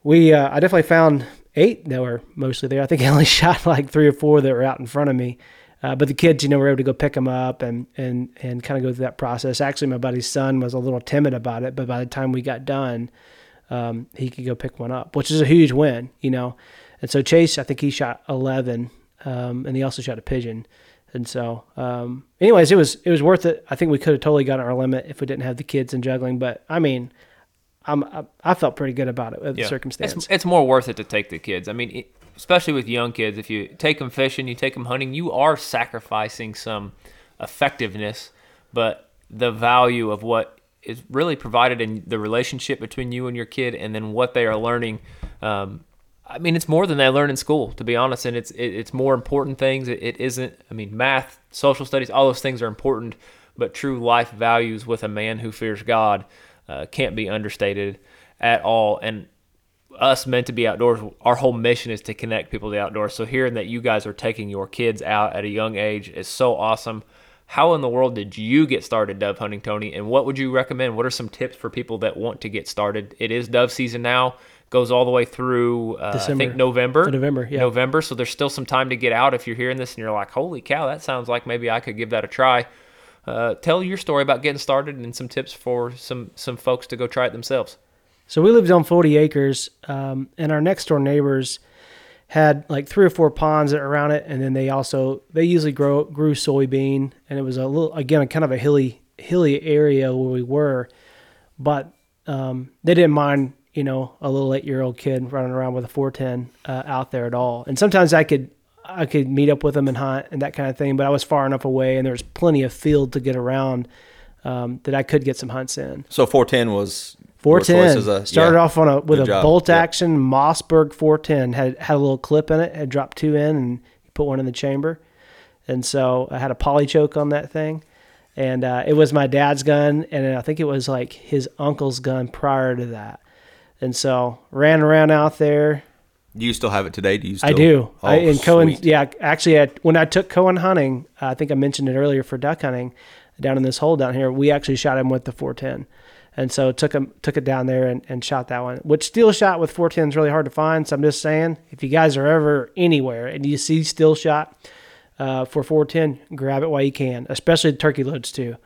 we uh, I definitely found eight that were mostly there. I think I only shot like three or four that were out in front of me. Uh, but the kids, you know, were able to go pick them up and and and kind of go through that process. Actually, my buddy's son was a little timid about it, but by the time we got done, um, he could go pick one up, which is a huge win, you know. And so Chase, I think he shot eleven, um, and he also shot a pigeon. And so, um, anyways, it was it was worth it. I think we could have totally gotten our limit if we didn't have the kids and juggling. But I mean, I'm I, I felt pretty good about it with yeah. the circumstance. It's, it's, more worth it to take the kids. I mean, especially with young kids, if you take them fishing, you take them hunting, you are sacrificing some effectiveness, but the value of what is really provided in the relationship between you and your kid, and then what they are learning um, I mean, it's more than they learn in school, to be honest, and it's it, it's more important things. It, it isn't. I mean, math, social studies, all those things are important, but true life values with a man who fears God uh, can't be understated at all. And us meant to be outdoors, our whole mission is to connect people to the outdoors. So hearing that you guys are taking your kids out at a young age is so awesome. How in the world did you get started dove hunting, Tony? And what would you recommend? What are some tips for people that want to get started? It is dove season now, goes all the way through uh, I think November. To November, yeah. November. So there's still some time to get out. If you're hearing this and you're like, "Holy cow, that sounds like maybe I could give that a try." Uh, tell your story about getting started and some tips for some some folks to go try it themselves. So we lived on 40 acres, um, and our next door neighbors had like three or four ponds around it, and then they also they usually grow grew soybean, and it was a little again kind of a hilly hilly area where we were, but um, they didn't mind you know a little eight year old kid running around with a 410 uh, out there at all, and sometimes I could I could meet up with them and hunt and that kind of thing, but I was far enough away, and there was plenty of field to get around um, that I could get some hunts in. So 410 was 410 your as a- started yeah. off on a with a job. bolt Yep. action Mossberg four ten had had a little clip in it. Had dropped two in and put one in the chamber, and so I had a poly choke on that thing, and uh, it was my dad's gun, and I think it was like his uncle's gun prior to that, and so ran around out there. Do you still have it today? Do you still? I do. Oh, I, and Cohen, sweet. yeah, actually, I, when I took Cohen hunting, I think I mentioned it earlier for duck hunting, down in this hole down here, we actually shot him with the 410, and so took him took it down there and, and shot that one. Which steel shot with 410 is really hard to find. So I'm just saying, if you guys are ever anywhere and you see steel shot uh, for 410, grab it while you can, especially the turkey loads too.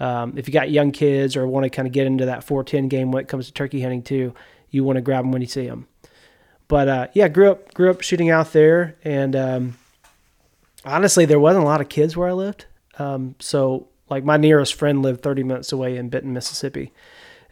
Um, if you got young kids or want to kind of get into that 410 game when it comes to turkey hunting too, you want to grab them when you see them but uh, yeah, grew up grew up shooting out there, and um, honestly, there wasn't a lot of kids where I lived. Um, so like my nearest friend lived 30 minutes away in Benton, Mississippi,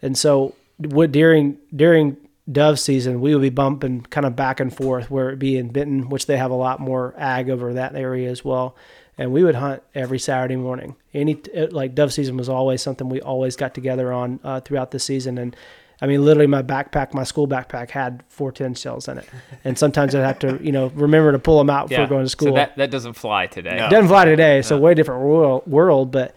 and so what during during dove season we would be bumping kind of back and forth where it be in Benton, which they have a lot more ag over that area as well. And we would hunt every Saturday morning. Any like dove season was always something we always got together on uh, throughout the season. And I mean, literally, my backpack, my school backpack, had 410 shells in it. And sometimes I'd have to, you know, remember to pull them out before going to school. So that, that doesn't fly today. No. Doesn't fly today, so way different world, world. But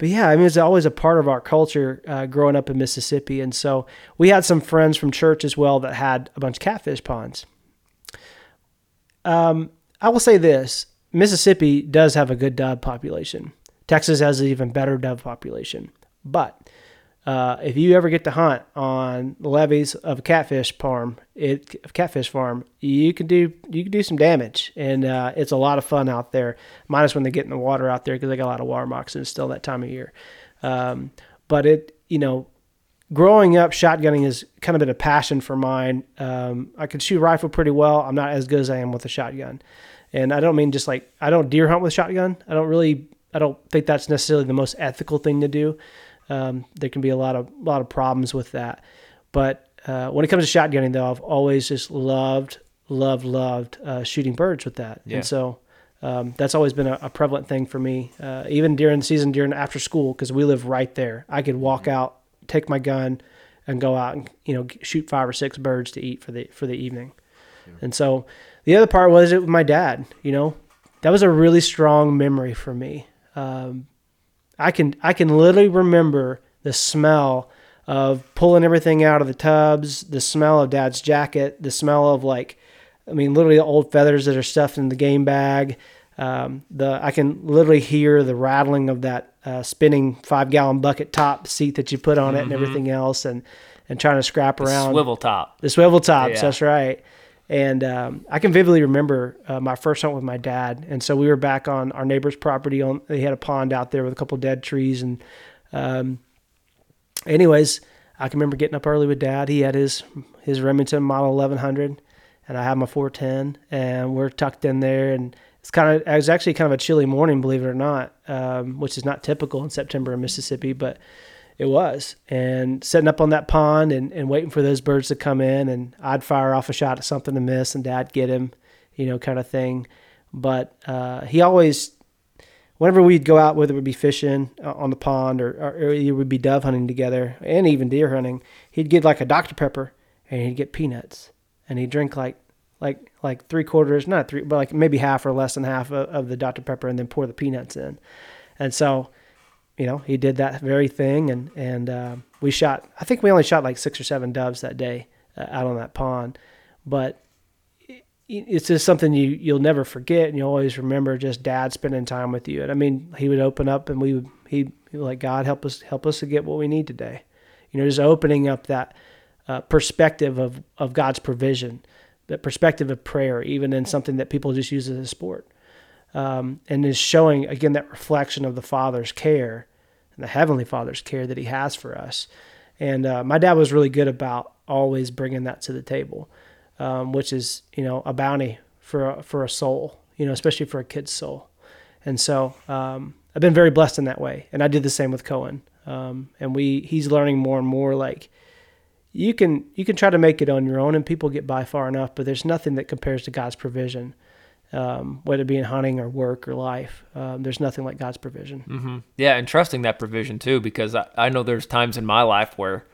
but yeah, I mean, it's always a part of our culture uh, growing up in Mississippi, and so we had some friends from church as well that had a bunch of catfish ponds. Um, I will say this: Mississippi does have a good dove population. Texas has an even better dove population, but uh, if you ever get to hunt on the levees of a catfish farm, it catfish farm, you can do you can do some damage, and uh, it's a lot of fun out there. Minus when they get in the water out there because they got a lot of water moccasins still that time of year. Um, but it, you know, growing up, shotgunning has kind of been a passion for mine. Um, I can shoot rifle pretty well. I'm not as good as I am with a shotgun, and I don't mean just like I don't deer hunt with shotgun. I don't really. I don't think that's necessarily the most ethical thing to do. Um, there can be a lot of lot of problems with that. But uh, when it comes to shotgunning, though, I've always just loved, loved, loved uh, shooting birds with that. Yeah. And so um, that's always been a, a prevalent thing for me, uh, even during the season, during after school, because we live right there. I could walk out, take my gun, and go out and you know shoot five or six birds to eat for the for the evening. And so the other part was it with my dad. You know, that was a really strong memory for me. Um, I can I can literally remember the smell of pulling everything out of the tubs, the smell of dad's jacket, the smell of like I mean literally the old feathers that are stuffed in the game bag. Um, the I can literally hear the rattling of that uh, spinning five gallon bucket top seat that you put on it and everything else and and trying to scrap around the Swivel top. the swivel tops. Yeah. That's right. And um, I can vividly remember uh, my first hunt with my dad. And so we were back on our neighbor's property. On they had a pond out there with a couple dead trees. And um, anyways, I can remember getting up early with dad. He had his his Remington Model 1100, and I had my 410, and we're tucked in there. And it's kind of it was actually kind of a chilly morning, believe it or not, um, which is not typical in September in Mississippi, but it was. And sitting up on that pond and, and waiting for those birds to come in, and I'd fire off a shot at something to miss, and Dad get him, you know, kind of thing. But uh, he always, whenever we'd go out, whether it would be fishing uh, on the pond or, or, it would be dove hunting together, and even deer hunting, he'd get like a Dr Pepper, and he'd get peanuts, and he'd drink like like like three quarters, not three, but like maybe half or less than half of, of the Dr Pepper, and then pour the peanuts in. And so you know, he did that very thing, and and uh, we shot. I think we only shot like six or seven doves that day, uh, out on that pond. But it- it's just something you you'll never forget, and you always remember just dad spending time with you. And I mean, he would open up, and we would he he would like God help us help us to get what we need today. You know, just opening up that uh, perspective of of God's provision, that perspective of prayer, even in something that people just use as a sport, um, and is showing again that reflection of the Father's care and the Heavenly Father's care that He has for us. And uh, my dad was really good about always bringing that to the table, um, which is you know a bounty for a, for a soul, you know, especially for a kid's soul. And so um, I've been very blessed in that way, and I did the same with Cohen. Um, and we he's learning more and more like you can you can try to make it on your own and people get by far enough but there's nothing that compares to god's provision um, whether it be in hunting or work or life um, there's nothing like god's provision hmm Yeah, and trusting that provision too, because I, I know there's times in my life where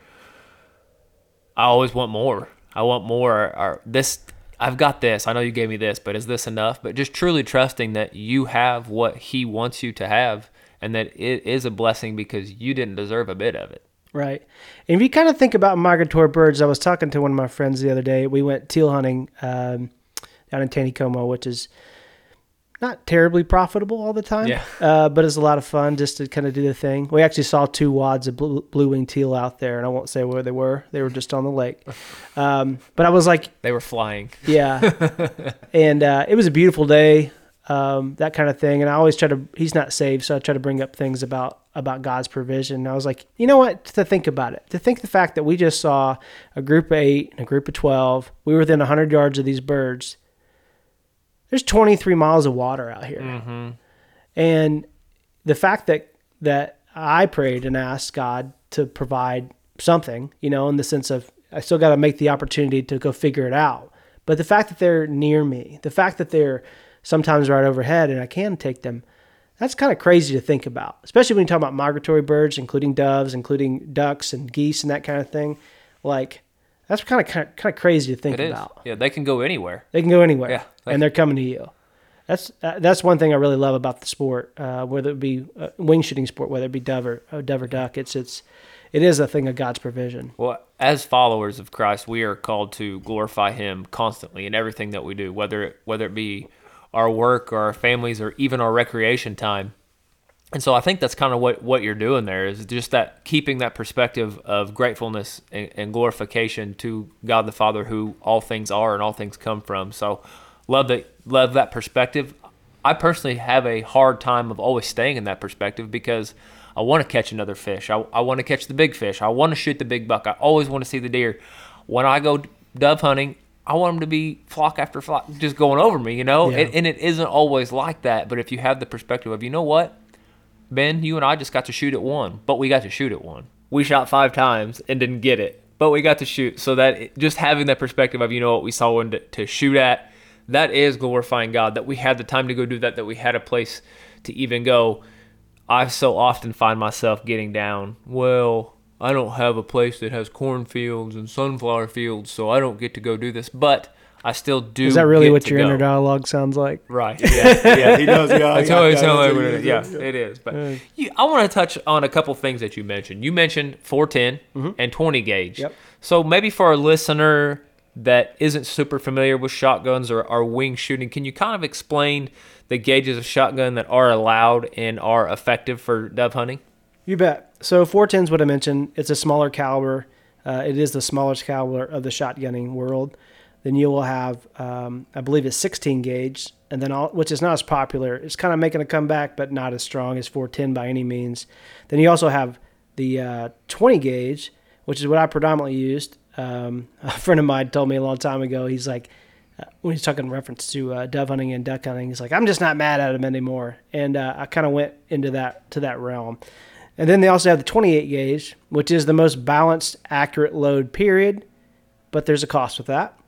I always want more. I want more. Or, or this, I've got this. I know you gave me this, but is this enough? But just truly trusting that you have what He wants you to have, and that it is a blessing because you didn't deserve a bit of it. right and if you kind of think about migratory birds i was talking to one of my friends the other day we went teal hunting um, down in Taneycomo, which is not terribly profitable all the time Yeah. uh, but it's a lot of fun just to kind of do the thing we actually saw two wads of blue, blue winged teal out there and i won't say where they were they were just on the lake um, but i was like They were flying. Yeah. and uh, it was a beautiful day, um, that kind of thing. And I always try to, he's not saved, so I try to bring up things about, about God's provision. And I was like, you know what? To think about it, to think the fact that we just saw a group of eight and a group of 12, we were within 100 yards of these birds. There's 23 miles of water out here. Mm-hmm. And the fact that that I prayed and asked God to provide something, you know, in the sense of I still got to make the opportunity to go figure it out. But the fact that they're near me, the fact that they're sometimes right overhead and I can take them, that's kind of crazy to think about, especially when you talk about migratory birds, including doves, including ducks and geese and that kind of thing. Like that's kind of kind of, kind of crazy to think about. Yeah, they can go anywhere. They can go anywhere, Yeah, they and they're coming to you. That's uh, that's one thing I really love about the sport, uh, whether it be uh, wing shooting sport, whether it be dove or, uh, dove or duck. It's it's it is a thing of God's provision. Well, as followers of Christ, we are called to glorify Him constantly in everything that we do, whether it, whether it be our work or our families or even our recreation time. And so I think that's kind of what, what you're doing there is just that keeping that perspective of gratefulness and, and glorification to God the Father, who all things are and all things come from. So love that love that perspective. I personally have a hard time of always staying in that perspective because I want to catch another fish. I, I want to catch the big fish. I want to shoot the big buck. I always want to see the deer. When I go dove hunting, I want them to be flock after flock just going over me, you know? Yeah. And, and it isn't always like that. But if you have the perspective of, you know what? Ben, you and I just got to shoot at one, but we got to shoot at one. We shot five times and didn't get it, but we got to shoot. So that just having that perspective of, you know what, we saw one to, to shoot at, that is glorifying God. That we had the time to go do that, that we had a place to even go. I so often find myself getting down, well, I don't have a place that has cornfields and sunflower fields, so I don't get to go do this. But I still do. Is that really get what your go. inner dialogue sounds like? Right. Yeah. Yeah. he does. Yeah, That's yeah, how it yeah, sounds what when he yeah, it is. But you, I want to touch on a couple things that you mentioned. You mentioned 410 and 20 gauge. Mm-hmm. Yep. So maybe for a listener that isn't super familiar with shotguns or, or wing shooting, can you kind of explain the gauges of shotgun that are allowed and are effective for dove hunting? You bet. So 410 is what I mentioned. It's a smaller caliber. Uh, it is the smallest caliber of the shotgunning world. Then you will have, um, I believe, it's 16 gauge, and then all, which is not as popular. It's kind of making a comeback, but not as strong as 410 by any means. Then you also have the uh, 20 gauge, which is what I predominantly used. Um, a friend of mine told me a long time ago. He's like, uh, when he's talking in reference to uh, dove hunting and duck hunting, he's like, I'm just not mad at him anymore. And uh, I kind of went into that to that realm. And then they also have the 28 gauge, which is the most balanced, accurate load. Period. But there's a cost with that.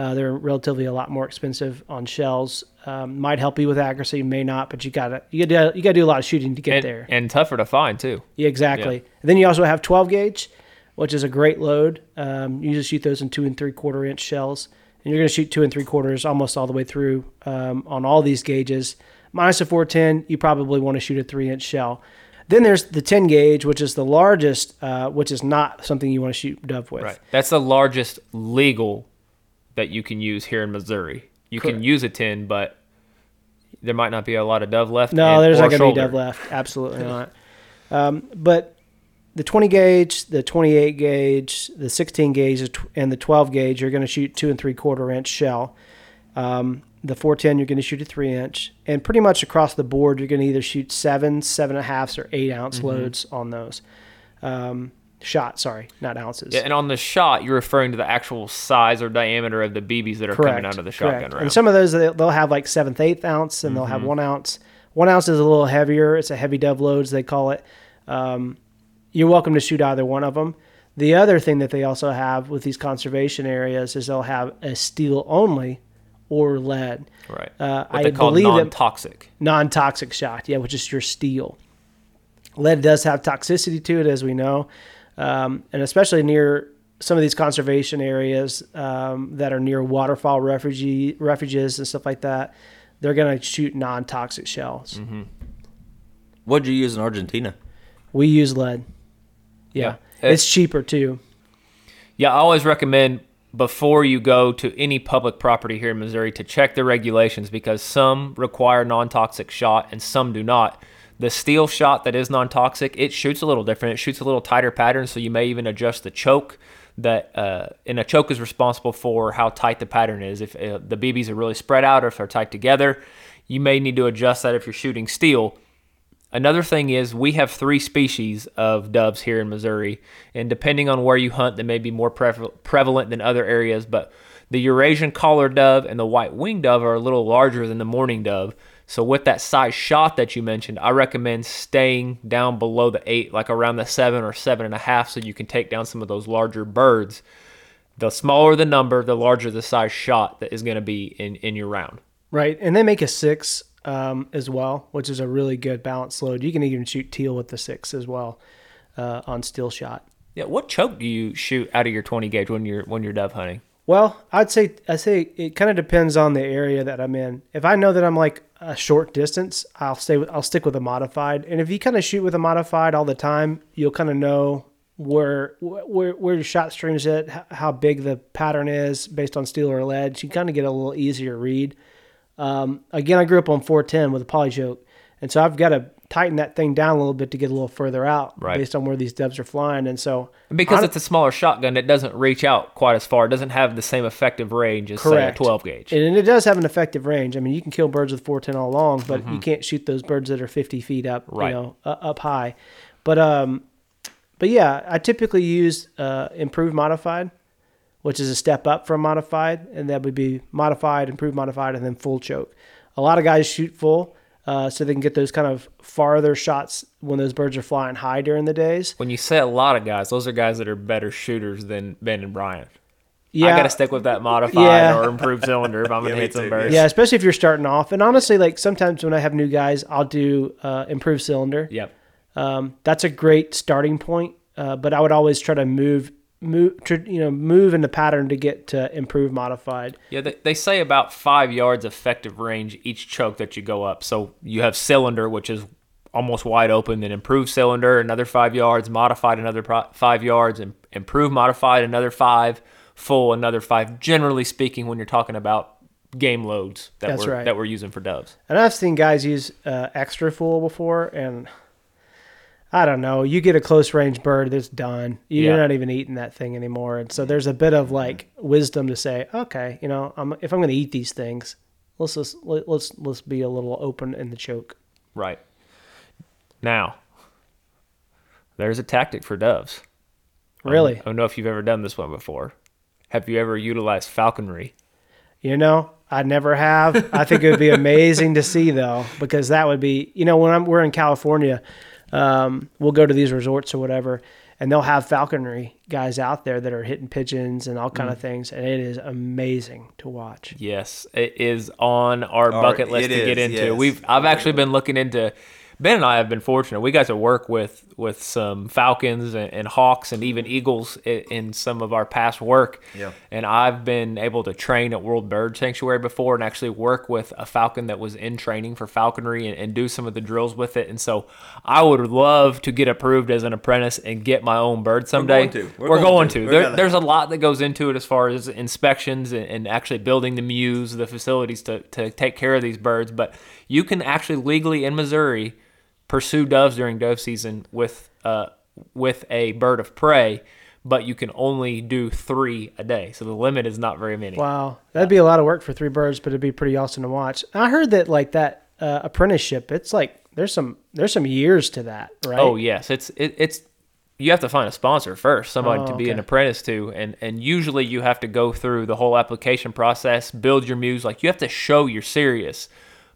Uh, they're relatively a lot more expensive on shells. Um, might help you with accuracy, may not, but you gotta you gotta you gotta do a lot of shooting to get and, there. and tougher to find too. Yeah, exactly. And then you also have 12 gauge, which is a great load. Um, you just shoot those in two and three quarter inch shells, and you're going to shoot two and three quarters almost all the way through um, on all these gauges. Minus a 410, you probably want to shoot a three inch shell. Then there's the 10 gauge, which is the largest, uh, which is not something you want to shoot dove with. Right. That's the largest legal that you can use here in Missouri. You Correct. can use a 10, but there might not be a lot of dove left. No, and- there's not going to be dove left. Absolutely not. Um, but the 20 gauge, the 28 gauge, the 16 gauge, and the 12 gauge, you're going to shoot two and three quarter inch shell. Um, the 410, you're going to shoot a three inch, and pretty much across the board, you're going to either shoot seven, seven and a or eight ounce Mm-hmm. loads on those. Um, shot, sorry, not ounces. Yeah, and on the shot, you're referring to the actual size or diameter of the BBs that are coming out of the shotgun correct. round. And some of those they- they'll have like seventh, eighth ounce, and they'll Mm-hmm. have one ounce. One ounce is a little heavier. It's a heavy dove loads they call it. Um, you're welcome to shoot either one of them. The other thing that they also have with these conservation areas is they'll have a steel only or lead right. uh, I call believe non-toxic. non-toxic shot, yeah, which is your steel. Lead does have toxicity to it, as we know, um, and especially near some of these conservation areas um, that are near waterfowl refugee refuges and stuff like that. They're gonna shoot non-toxic shells. What'd you use in Argentina? We use lead. Yeah, Yeah. it's cheaper too. Yeah, I always recommend before you go to any public property here in Missouri to check the regulations because some require non-toxic shot and some do not. The steel shot that is non-toxic, it shoots a little different. It shoots a little tighter pattern, so you may even adjust the choke. That uh, and a choke is responsible for how tight the pattern is. If uh, the BBs are really spread out or if they're tight together, you may need to adjust that if you're shooting steel. Another thing is we have three species of doves here in Missouri, and depending on where you hunt, they may be more preval- prevalent than other areas. But the Eurasian collared dove and the white winged dove are a little larger than the mourning dove. So with that size shot that you mentioned, I recommend staying down below the eight, like around the seven or seven and a half, so you can take down some of those larger birds. The smaller the number, the larger the size shot that is going to be in, in your round. Right, and they make a six um, as well, which is a really good balance load. You can even shoot teal with the six as well uh, on steel shot. Yeah, what choke do you shoot out of your 20 gauge when you're when you're dove hunting? Well, I'd say I say it kind of depends on the area that I'm in. If I know that I'm like a short distance, I'll stay with I'll stick with a modified. And if you kind of shoot with a modified all the time, you'll kind of know where where where your shot stream's at, how big the pattern is based on steel or lead. You kind of get a little easier read. Um, again, I grew up on 410 with a poly choke, and so I've got to tighten that thing down a little bit to get a little further out Right. based on where these doves are flying. And so because it's a smaller shotgun, it doesn't reach out quite as far. It doesn't have the same effective range as Correct. say a 12 gauge. And it does have an effective range. I mean, you can kill birds with 410 all along, but Mm-hmm. you can't shoot those birds that are 50 feet up, Right. you know, uh, up high. But um, but yeah, I typically use uh, improved modified, which is a step up from modified, and that would be modified, improved modified, and then full choke. A lot of guys shoot full. Uh, so they can get those kind of farther shots when those birds are flying high during the days. when you say a lot of guys, those are guys that are better shooters than Ben and Brian. Yeah, I got to stick with that modified Yeah. or improved cylinder if I'm gonna me hit some too, birds. Yeah, especially if you're starting off. And honestly, like sometimes when I have new guys, I'll do uh, improved cylinder. Yep. Um, that's a great starting point. Uh, but I would always try to move, move, tr- you know, move in the pattern to get to improve modified. Yeah, they, they say about five yards effective range each choke that you go up. So you have cylinder, which is almost wide open, then improved cylinder, another five yards, modified another pro- five yards, and improved modified another five, full another five. Generally speaking, when you're talking about game loads that That's we're right. that we're using for doves. And I've seen guys use uh, extra full before, and I don't know. You get a close range bird that's done. You're Yeah. not even eating that thing anymore. And so there's a bit of like wisdom to say, okay, you know, I'm, if I'm going to eat these things, let's just let, let's let's be a little open in the choke. Right. Now, there's a tactic for doves. Really, I don't know if you've ever done this one before. Have you ever utilized falconry? You know, I never have. I think it would be amazing to see though, because that would be, you know, when I'm we're in California, um, we'll go to these resorts or whatever, and they'll have falconry guys out there that are hitting pigeons and all kind of Mm. things, and it is amazing to watch. Yes, it is on our Our- bucket list it to get into. yes. We've I've actually been looking into Ben and I have been fortunate. We got to work with with some falcons and, and hawks and even eagles in, in some of our past work. Yeah. And I've been able to train at World Bird Sanctuary before and actually work with a falcon that was in training for falconry and, and do some of the drills with it. And so I would love to get approved as an apprentice and get my own bird someday. going to. We're, We're going, going to. to. We're There, there's a lot that goes into it as far as inspections and, and actually building the mews, the facilities to, to take care of these birds. But you can actually legally in Missouri pursue doves during dove season with uh, with a bird of prey, but you can only do three a day. So the limit is not very many. Wow, that'd be a lot of work for three birds, but it'd be pretty awesome to watch. I heard that like that uh, apprenticeship, it's like there's some there's some years to that, right? Oh yes, it's it, it's you have to find a sponsor first, somebody Oh, to be an apprentice to, and and usually you have to go through the whole application process, build your mews, like you have to show you're serious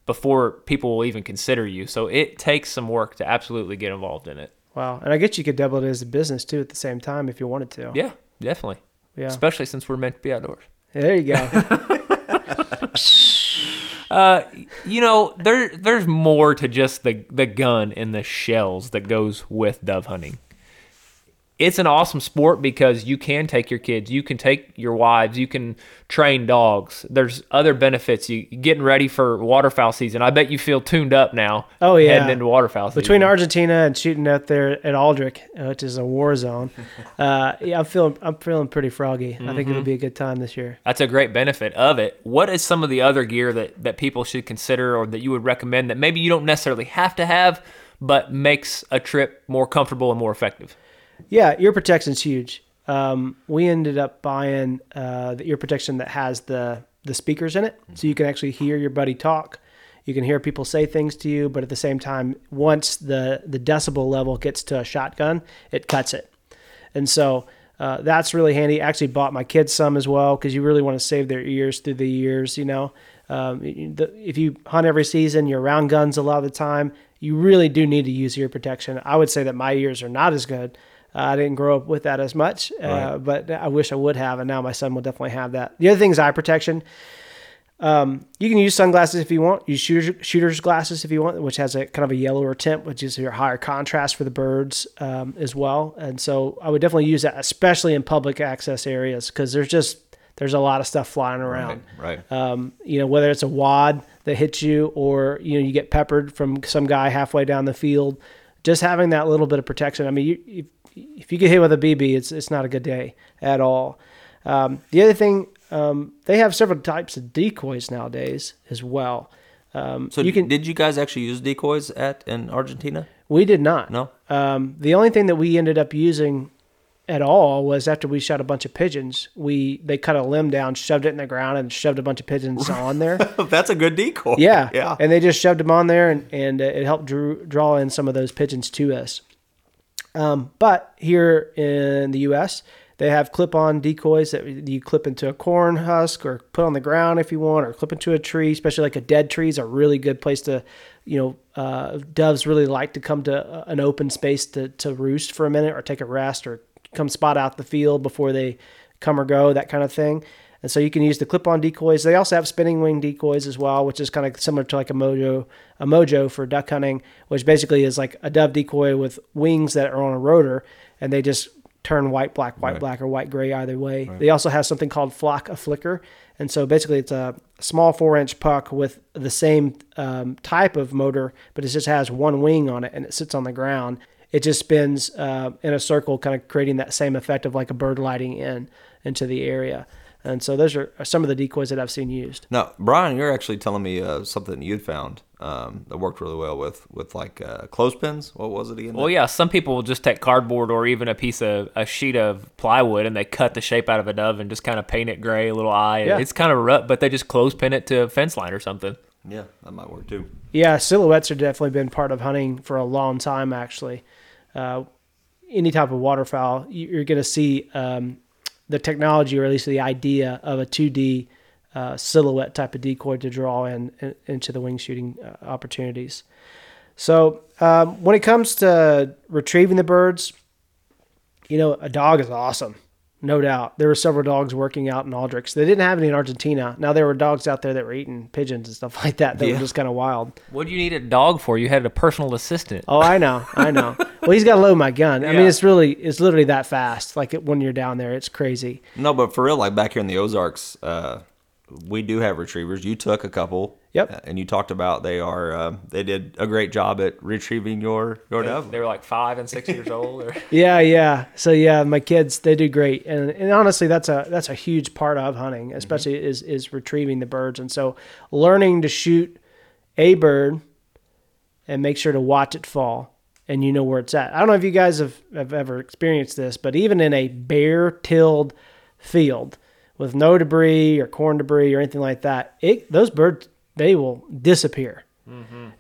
before people will even consider you. So it takes some work to absolutely get involved in it. Wow, and I guess you could double it as a business too at the same time if you wanted to. Yeah, definitely. Yeah. Especially since we're meant to be outdoors. There you go. Uh, you know, there there's more to just the the gun and the shells that goes with dove hunting. It's an awesome sport because you can take your kids, you can take your wives, you can train dogs. There's other benefits. You getting ready for waterfowl season. I bet you feel tuned up now. Oh, yeah. heading into waterfowl season. Between Argentina and shooting out there at Aldrich, uh, which is a war zone, uh, yeah, I'm feeling I'm feeling pretty froggy. I think it'll be a good time this year. That's a great benefit of it. What is some of the other gear that, that people should consider or that you would recommend that maybe you don't necessarily have to have, but makes a trip more comfortable and more effective? Yeah, ear protection's huge. Um, we ended up buying uh, the ear protection that has the the speakers in it, so you can actually hear your buddy talk. You can hear people say things to you, but at the same time, once the the decibel level gets to a shotgun, it cuts it. And so uh, that's really handy. I actually bought my kids some as well because you really want to save their ears through the years. You know, um, the, if you hunt every season, you're around guns a lot of the time. You really do need to use ear protection. I would say that my ears are not as good. I didn't grow up with that as much, uh, but I wish I would have, and now my son will definitely have that. The other thing is eye protection. Um, you can use sunglasses if you want. Use shooters, shooter's glasses if you want, which has a kind of a yellower tint, which is your higher contrast for the birds um, as well. And so I would definitely use that, especially in public access areas, because there's just there's a lot of stuff flying around. Right. Um, you know, whether it's a wad that hits you or you know you get peppered from some guy halfway down the field, just having that little bit of protection. I mean, you, if, you get hit with a BB, it's it's not a good day at all. Um, the other thing, um, they have several types of decoys nowadays as well. Um, So you can. did you guys actually use decoys at in Argentina? we did not. No. Um, the only thing that we ended up using at all was after we shot a bunch of pigeons. We they cut a limb down, shoved it in the ground, and shoved a bunch of pigeons on there. That's a good decoy. Yeah, Yeah. And they just shoved them on there, and and it helped drew, draw in some of those pigeons to us. Um, but here in the U.S., they have clip-on decoys that you clip into a corn husk or put on the ground if you want, or clip into a tree. Especially like a dead tree is a really good place to, you know, uh, doves really like to come to uh, an open space to to roost for a minute or take a rest or come spot out the field before they come or go, that kind of thing. And so you can use the clip-on decoys. They also have spinning wing decoys as well, which is kind of similar to like a mojo, a mojo for duck hunting, which basically is like a dove decoy with wings that are on a rotor, and they just turn white, black, white, black, or white, gray either way. They also have something called flock a flicker, and so basically it's a small four-inch puck with the same um, type of motor, but it just has one wing on it, and it sits on the ground. It just spins uh, in a circle, kind of creating that same effect of like a bird lighting in into the area. And so those are some of the decoys that I've seen used. Now, Brian, you're actually telling me uh, something you'd found um, that worked really well with with like uh, clothespins. What was it again? Well, yeah, some people will just take cardboard or even a piece of a sheet of plywood and they cut the shape out of a dove and just kind of paint it gray, a little eye. Yeah. It's kind of rough, but they just clothespin it to a fence line or something. yeah, that might work too. Yeah, silhouettes have definitely been part of hunting for a long time, actually. Uh, any type of waterfowl, you- you're going to see um, the technology, or at least the idea of a 2D uh, silhouette type of decoy to draw in, in into the wing shooting uh, opportunities. So um, when it comes to retrieving the birds, you know, a dog is awesome. No doubt. There were several dogs working out in Aldrich. They didn't have any in Argentina. Now there were dogs out there that were eating pigeons and stuff like that. That Yeah. were just kind of wild. What do you need a dog for? You had a personal assistant. Oh, I know, I know. well, he's got to load my gun. I mean, it's really, it's literally that fast. Like it, when you're down there, it's crazy. No, but for real, like back here in the Ozarks, uh, we do have retrievers. You took a couple. Yep. uh, And you talked about they are uh, they did a great job at retrieving your your dove. They were like five and six years old. Or, Yeah, yeah. So yeah, my kids they do great, and and honestly, that's a that's a huge part of hunting, especially is is retrieving the birds, and so learning to shoot a bird and make sure to watch it fall, and you know where it's at. I don't know if you guys have have ever experienced this, but even in a bare tilled field with no debris or corn debris or anything like that, it those birds they will disappear.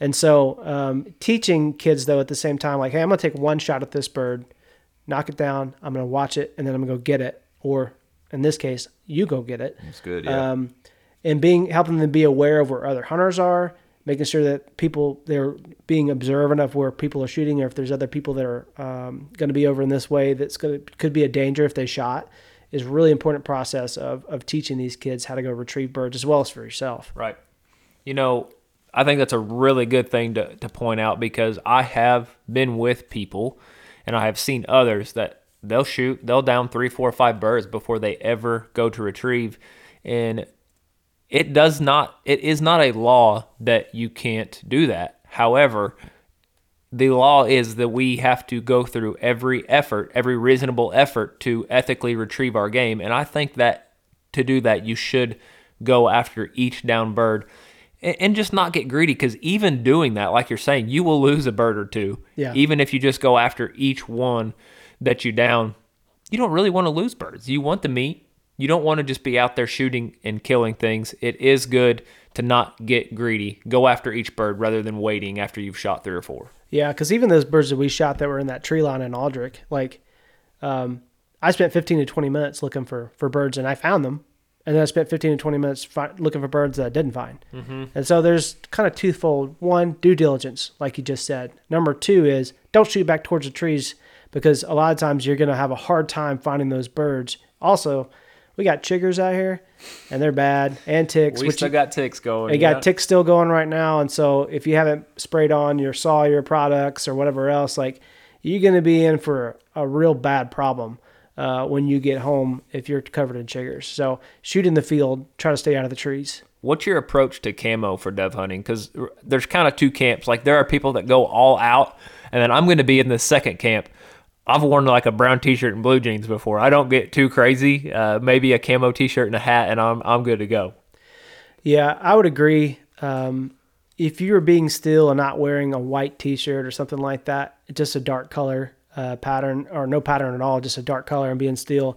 And so, um, teaching kids though at the same time, like, hey, I'm gonna take one shot at this bird, knock it down. I'm gonna watch it, and then I'm gonna go get it. Or in this case, you go get it. It's good. Yeah. Um, and being helping them be aware of where other hunters are, making sure that people they're being observant of where people are shooting, or if there's other people that are um, going to be over in this way that's going to could be a danger if they shot, is really important process of of teaching these kids how to go retrieve birds as well as for yourself. Right. You know, I think that's a really good thing to, to point out because I have been with people and I have seen others that they'll shoot, they'll down three, four, five birds before they ever go to retrieve. And it does not, it is not a law that you can't do that. However, the law is that we have to go through every effort, every reasonable effort to ethically retrieve our game. And I think that to do that, you should go after each down bird and, and just not get greedy because even doing that, like you're saying, you will lose a bird or two. Yeah. Even if you just go after each one that you down, you don't really want to lose birds. You want the meat. You don't want to just be out there shooting and killing things. It is good to not get greedy. Go after each bird rather than waiting after you've shot three or four. Yeah, because even those birds that we shot that were in that tree line in Aldrich, like, um, I spent 15 to 20 minutes looking for, for birds and I found them. And then I spent 15 to 20 minutes fi- looking for birds that I didn't find. Mm-hmm. And so there's kind of twofold. One, due diligence, like you just said. Number two is don't shoot back towards the trees because a lot of times you're going to have a hard time finding those birds. Also, we got chiggers out here and they're bad and ticks. We which still you- got ticks going. they got ticks still going right now, and so if you haven't sprayed on your Sawyer products or whatever else, like you're going to be in for a real bad problem uh, when you get home if you're covered in chiggers. So shoot in the field, try to stay out of the trees. What's your approach to camo for dove hunting? Because there's kind of two camps. Like there are people that go all out, and then I'm going to be in the second camp. I've worn like a brown T-shirt and blue jeans before. I don't get too crazy. Uh, maybe a camo T-shirt and a hat, and I'm I'm good to go. Yeah, I would agree. Um, if you are being still and not wearing a white T-shirt or something like that, just a dark color uh, pattern or no pattern at all, just a dark color and being still,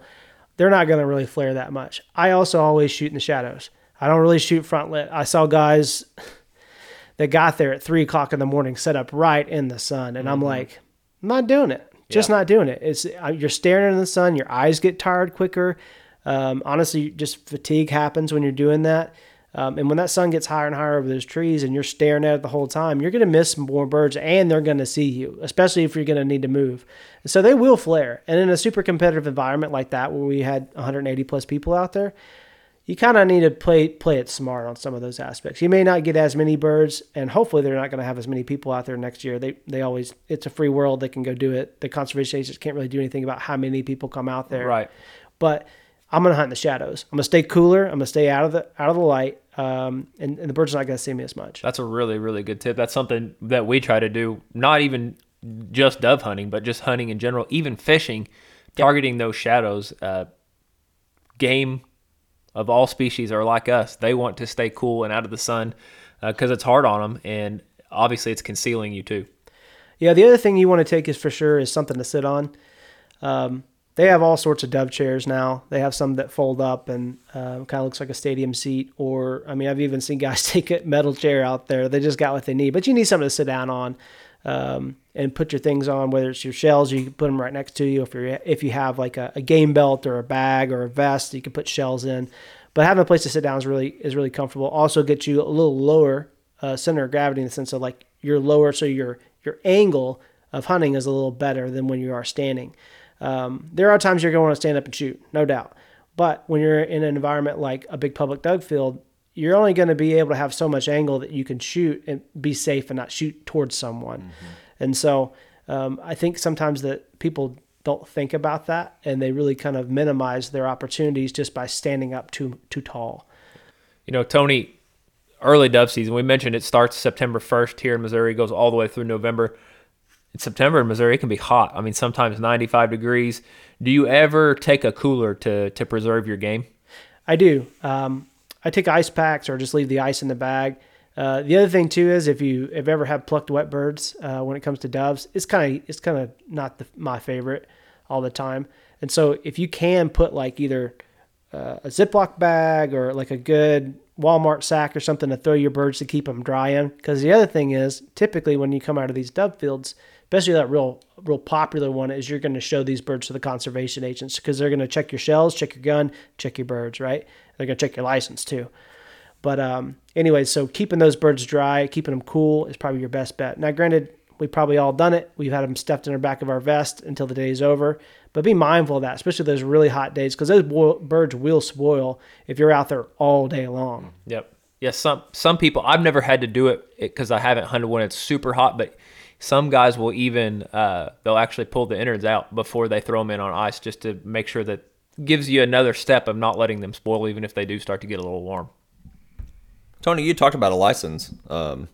they're not going to really flare that much. I also always shoot in the shadows. I don't really shoot front lit. I saw guys that got there at three o'clock in the morning, set up right in the sun, and I'm like, I'm not doing it. Just not doing it. It's uh, you're staring in the sun. Your eyes get tired quicker. Um, honestly, just fatigue happens when you're doing that. Um, and when that sun gets higher and higher over those trees and you're staring at it the whole time, you're going to miss more birds and they're going to see you, especially if you're going to need to move. So they will flare. And in a super competitive environment like that, where we had 180 plus people out there, you kind of need to play play it smart on some of those aspects. You may not get as many birds, and hopefully they're not going to have as many people out there next year. They they always it's a free world; they can go do it. The conservation agents can't really do anything about how many people come out there. Right. But I'm gonna hunt in the shadows. I'm gonna stay cooler. I'm gonna stay out of the out of the light, um, and, and the birds are not gonna see me as much. That's a really really good tip. That's something that we try to do. Not even just dove hunting, but just hunting in general, even fishing, targeting those shadows. Uh, game of all species are like us. They want to stay cool and out of the sun because it's hard on them, and obviously it's concealing you too. Yeah, the other thing you want to take is for sure is something to sit on. Um, they have all sorts of dove chairs now. They have some that fold up and uh, kind of looks like a stadium seat. Or I mean, I've even seen guys take a metal chair out there. They just got what they need, but you need something to sit down on um, and put your things on. Whether it's your shells, you can put them right next to you. If you if you have like a, a game belt or a bag or a vest, you can put shells in. But having a place to sit down is really is really comfortable. Also gets you a little lower uh, center of gravity in the sense of like you're lower, so your your angle of hunting is a little better than when you are standing. Um, there are times you're going to want to stand up and shoot, no doubt. But when you're in an environment like a big public dug field, you're only going to be able to have so much angle that you can shoot and be safe and not shoot towards someone. And so um, I think sometimes that people don't think about that and they really kind of minimize their opportunities just by standing up too too tall. You know, Tony, early dove season, we mentioned it starts September 1st here in Missouri, goes all the way through November. In September in Missouri, it can be hot. I mean, sometimes 95 degrees. Do you ever take a cooler to, to preserve your game? I do. Um, I take ice packs or just leave the ice in the bag. Uh, the other thing too is if you have ever had plucked wet birds uh, when it comes to doves, it's kind of it's kind of not the, my favorite all the time. And so if you can put like either uh, a Ziploc bag or like a good Walmart sack or something to throw your birds to keep them dry in, because the other thing is typically when you come out of these dove fields, especially that real real popular one, is you're going to show these birds to the conservation agents because they're going to check your shells, check your gun, check your birds, right? They're going to check your license too. But um, anyway, so keeping those birds dry, keeping them cool is probably your best bet. Now, granted, we've probably all done it. We've had them stuffed in our back of our vest until the day is over. But be mindful of that, especially those really hot days, because those birds will spoil if you're out there all day long. Yep. Yes, some some people I've never had to do it because I haven't hunted when it's super hot, but some guys will even uh, they'll actually pull the innards out before they throw them in on ice just to make sure that gives you another step of not letting them spoil even if they do start to get a little warm. Tony, you talked about a license. Um,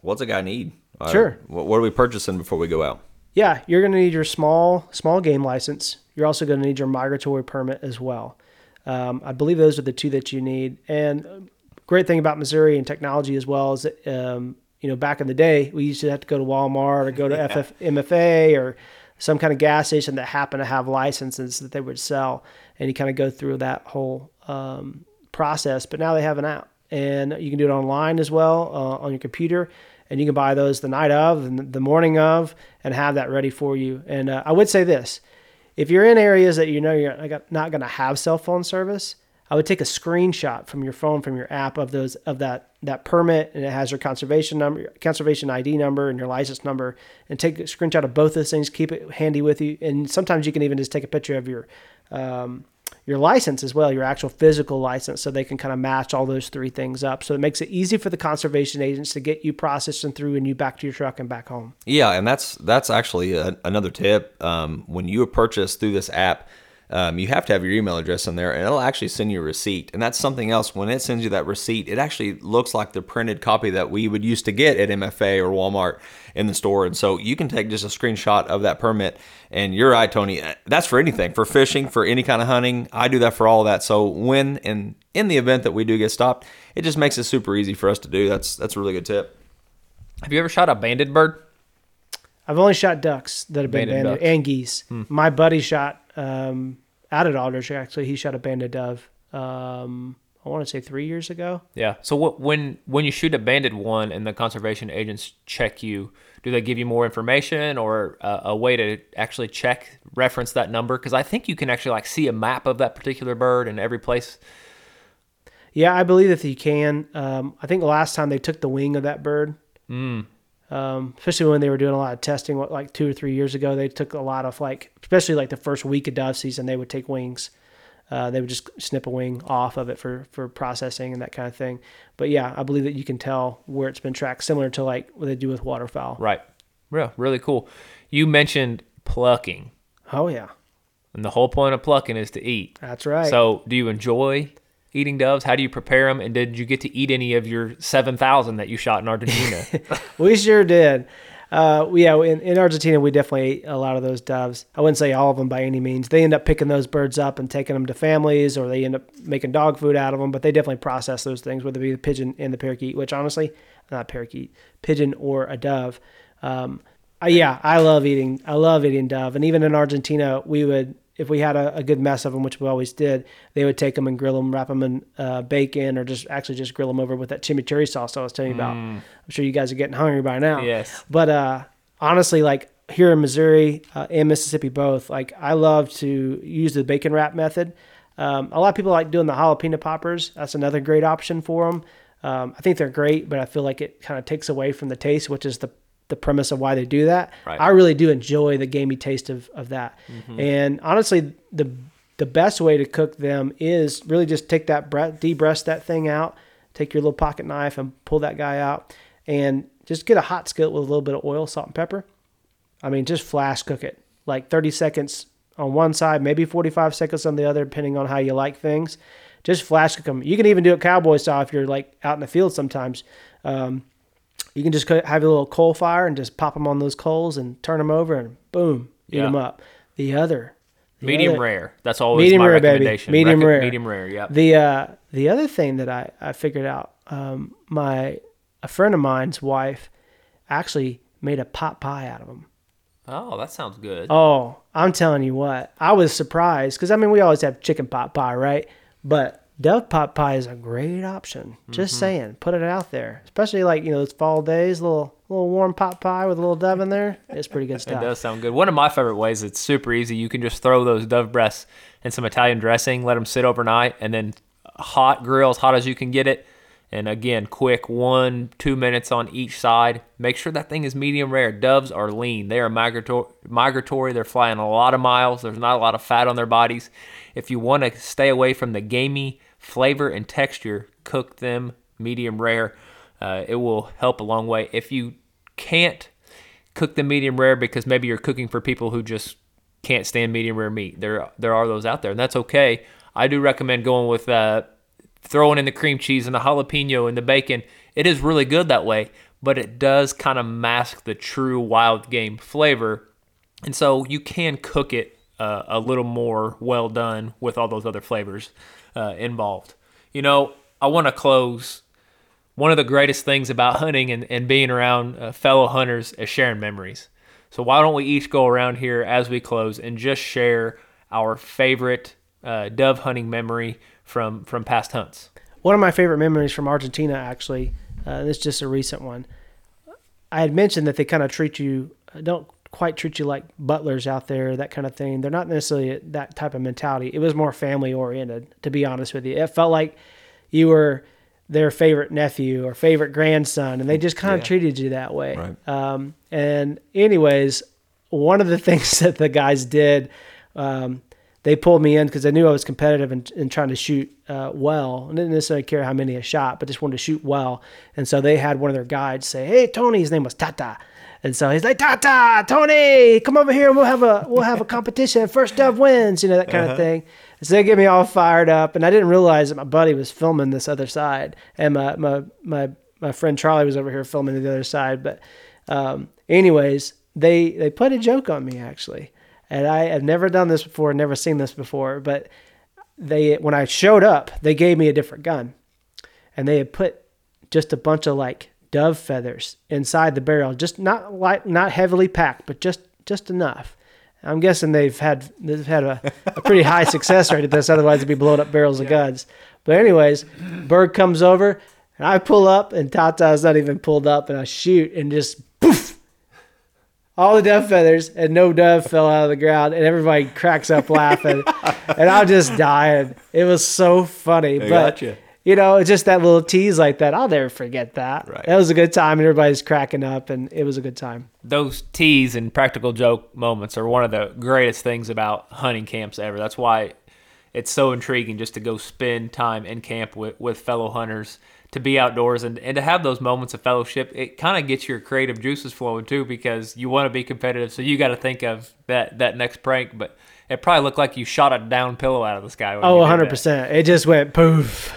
what's a guy need? Uh, Sure. what, what are we purchasing before we go out? Yeah, you're going to need your small small game license. You're also going to need your migratory permit as well. Um, I believe those are the two that you need. And great thing about Missouri and technology as well is that um, you know back in the day we used to have to go to Walmart or go to FF, MFA or some kind of gas station that happened to have licenses that they would sell, and you kind of go through that whole um, process. But now they have an app, and you can do it online as well uh, on your computer and you can buy those the night of and the morning of and have that ready for you. And uh, I would say this if you're in areas that you know you're not going to have cell phone service, I would take a screenshot from your phone from your app of those of that that permit and it has your conservation number, conservation ID number and your license number and take a screenshot of both those things, keep it handy with you. And sometimes you can even just take a picture of your um, your license as well, your actual physical license, so they can kind of match all those three things up. So it makes it easy for the conservation agents to get you processed and through and you back to your truck and back home. Yeah, and that's that's actually a, another tip. Um, when you purchase through this app, um, you have to have your email address in there, and it'll actually send you a receipt. And that's something else. When it sends you that receipt, it actually looks like the printed copy that we would used to get at MFA or Walmart in the store. And so you can take just a screenshot of that permit. And you're right, Tony. That's for anything, for fishing, for any kind of hunting. I do that for all of that. So when and in the event that we do get stopped, it just makes it super easy for us to do. That's that's a really good tip. Have you ever shot a banded bird? I've only shot ducks that have been Banded banded, and geese. My buddy shot um, out at Aldrich. Actually, he shot a banded dove. Um, I want to say three years ago. Yeah. So what, when when you shoot a banded one and the conservation agents check you, do they give you more information or a, a way to actually check reference that number? Because I think you can actually like see a map of that particular bird in every place. Yeah, I believe that you can. Um, I think the last time they took the wing of that bird, Hmm. Um, especially when they were doing a lot of testing, what like two or three years ago, they took a lot of like, especially like the first week of dove season, they would take wings. Uh, they would just snip a wing off of it for for processing and that kind of thing. But yeah, I believe that you can tell where it's been tracked, similar to like what they do with waterfowl. Right. Yeah. Really cool. You mentioned plucking, Oh yeah, and the whole point of plucking is to eat. that's right. So, do you enjoy eating doves? How do you prepare them? And did you get to eat any of your seven thousand that you shot in Argentina? we sure did. Uh, yeah, in, in Argentina, we definitely ate a lot of those doves. I wouldn't say all of them by any means. They end up picking those birds up and taking them to families, or they end up making dog food out of them. But they definitely process those things, whether it be the pigeon and the parakeet. Which honestly, not parakeet, pigeon or a dove. Um, yeah, I love eating. I love eating dove, and even in Argentina, we would. If we had a, a good mess of them, which we always did, they would take them and grill them, wrap them in uh, bacon, or just actually just grill them over with that chimichurri sauce I was telling you about. I'm sure you guys are getting hungry by now. Yes. But uh, honestly, like here in Missouri uh, and Mississippi both, like I love to use the bacon wrap method. Um, a lot of people like doing the jalapeno poppers. That's another great option for them. Um, I think they're great, but I feel like it kind of takes away from the taste, which is the the premise of why they do that. Right. I really do enjoy the gamey taste of, of that. And honestly, the the best way to cook them is really just take that bre- debreast that thing out, take your little pocket knife and pull that guy out, and just get a hot skillet with a little bit of oil, salt, and pepper. I mean, just flash cook it like 30 seconds on one side, maybe 45 seconds on the other, depending on how you like things. Just flash cook them. You can even do it cowboy style if you're like out in the field sometimes. Um, you can just have a little coal fire and just pop them on those coals and turn them over and boom, eat Yeah. them up. The other, the Medium other- rare. That's always Medium my rare, baby. recommendation. Medium Rec- rare. Medium rare. Yeah. The uh, the other thing that I, I figured out, um, my a friend of mine's wife actually made a pot pie out of them. Oh, that sounds good. Oh, I'm telling you what, I was surprised because I mean we always have chicken pot pie, right? But dove pot pie is a great option. Just Mm-hmm. saying, put it out there, especially like you know those fall days, little little warm pot pie with a little dove in there. It's pretty good stuff. It does sound good. One of my favorite ways, it's super easy. You can just throw those dove breasts in some Italian dressing, let them sit overnight, and then hot grill as hot as you can get it. And again, quick one, two minutes on each side. Make sure that thing is medium rare. Doves are lean. They are migratory. migratory. They're flying a lot of miles. There's not a lot of fat on their bodies. If you want to stay away from the gamey flavor and texture, cook them medium rare. Uh, it will help a long way. If you can't cook them medium rare because maybe you're cooking for people who just can't stand medium rare meat. There there are those out there, and that's okay. I do recommend going with uh, throwing in the cream cheese and the jalapeno and the bacon. It is really good that way, but it does kind of mask the true wild game flavor, and so you can cook it uh, a little more well done with all those other flavors uh, involved. You know, I want to close one of the greatest things about hunting and, and being around uh, fellow hunters is sharing memories. So why don't we each go around here as we close and just share our favorite uh, dove hunting memory from from past hunts? One of my favorite memories from Argentina, actually, uh, this is just a recent one. I had mentioned that they kind of treat you, uh, don't quite treat you like butlers out there, that kind of thing. They're not necessarily that type of mentality. It was more family oriented, to be honest with you. It felt like you were their favorite nephew or favorite grandson, and they just kind of treated you that way. Right. Um, and, anyways, one of the things that the guys did, um, they pulled me in because they knew I was competitive and, and trying to shoot uh, well. I didn't necessarily care how many I shot, but just wanted to shoot well. And so they had one of their guides say, "Hey, Tony," his name was Tata. And so he's like, Tata, Tony, come over here and we'll have a we'll have a competition. First dove wins, you know that kind of thing. So they get me all fired up, and I didn't realize that my buddy was filming this other side, and my my my, my friend Charlie was over here filming the other side. But um, anyways, they they played a joke on me actually, and I have never done this before, never seen this before. But they when I showed up, they gave me a different gun, and they had put just a bunch of like dove feathers inside the barrel, just not light, not heavily packed, but just just enough. I'm guessing they've had they've had a, a pretty high success rate at this, otherwise they'd be blowing up barrels of guns. But anyways, bird comes over and I pull up and Tata's not even pulled up and I shoot and just poof all the dove feathers and no dove fell out of the ground and everybody cracks up laughing and I'm just dying. It was so funny. but gotcha. You know, just that little tease like that. I'll never forget that. Right. That was a good time and everybody's cracking up and it was a good time. Those tease and practical joke moments are one of the greatest things about hunting camps ever. That's why it's so intriguing just to go spend time in camp with, with fellow hunters, to be outdoors and, and to have those moments of fellowship. It kind of gets your creative juices flowing too because you want to be competitive. So you got to think of that, that next prank. But it probably looked like you shot a down pillow out of the sky. when Oh, you 100%. It just went poof.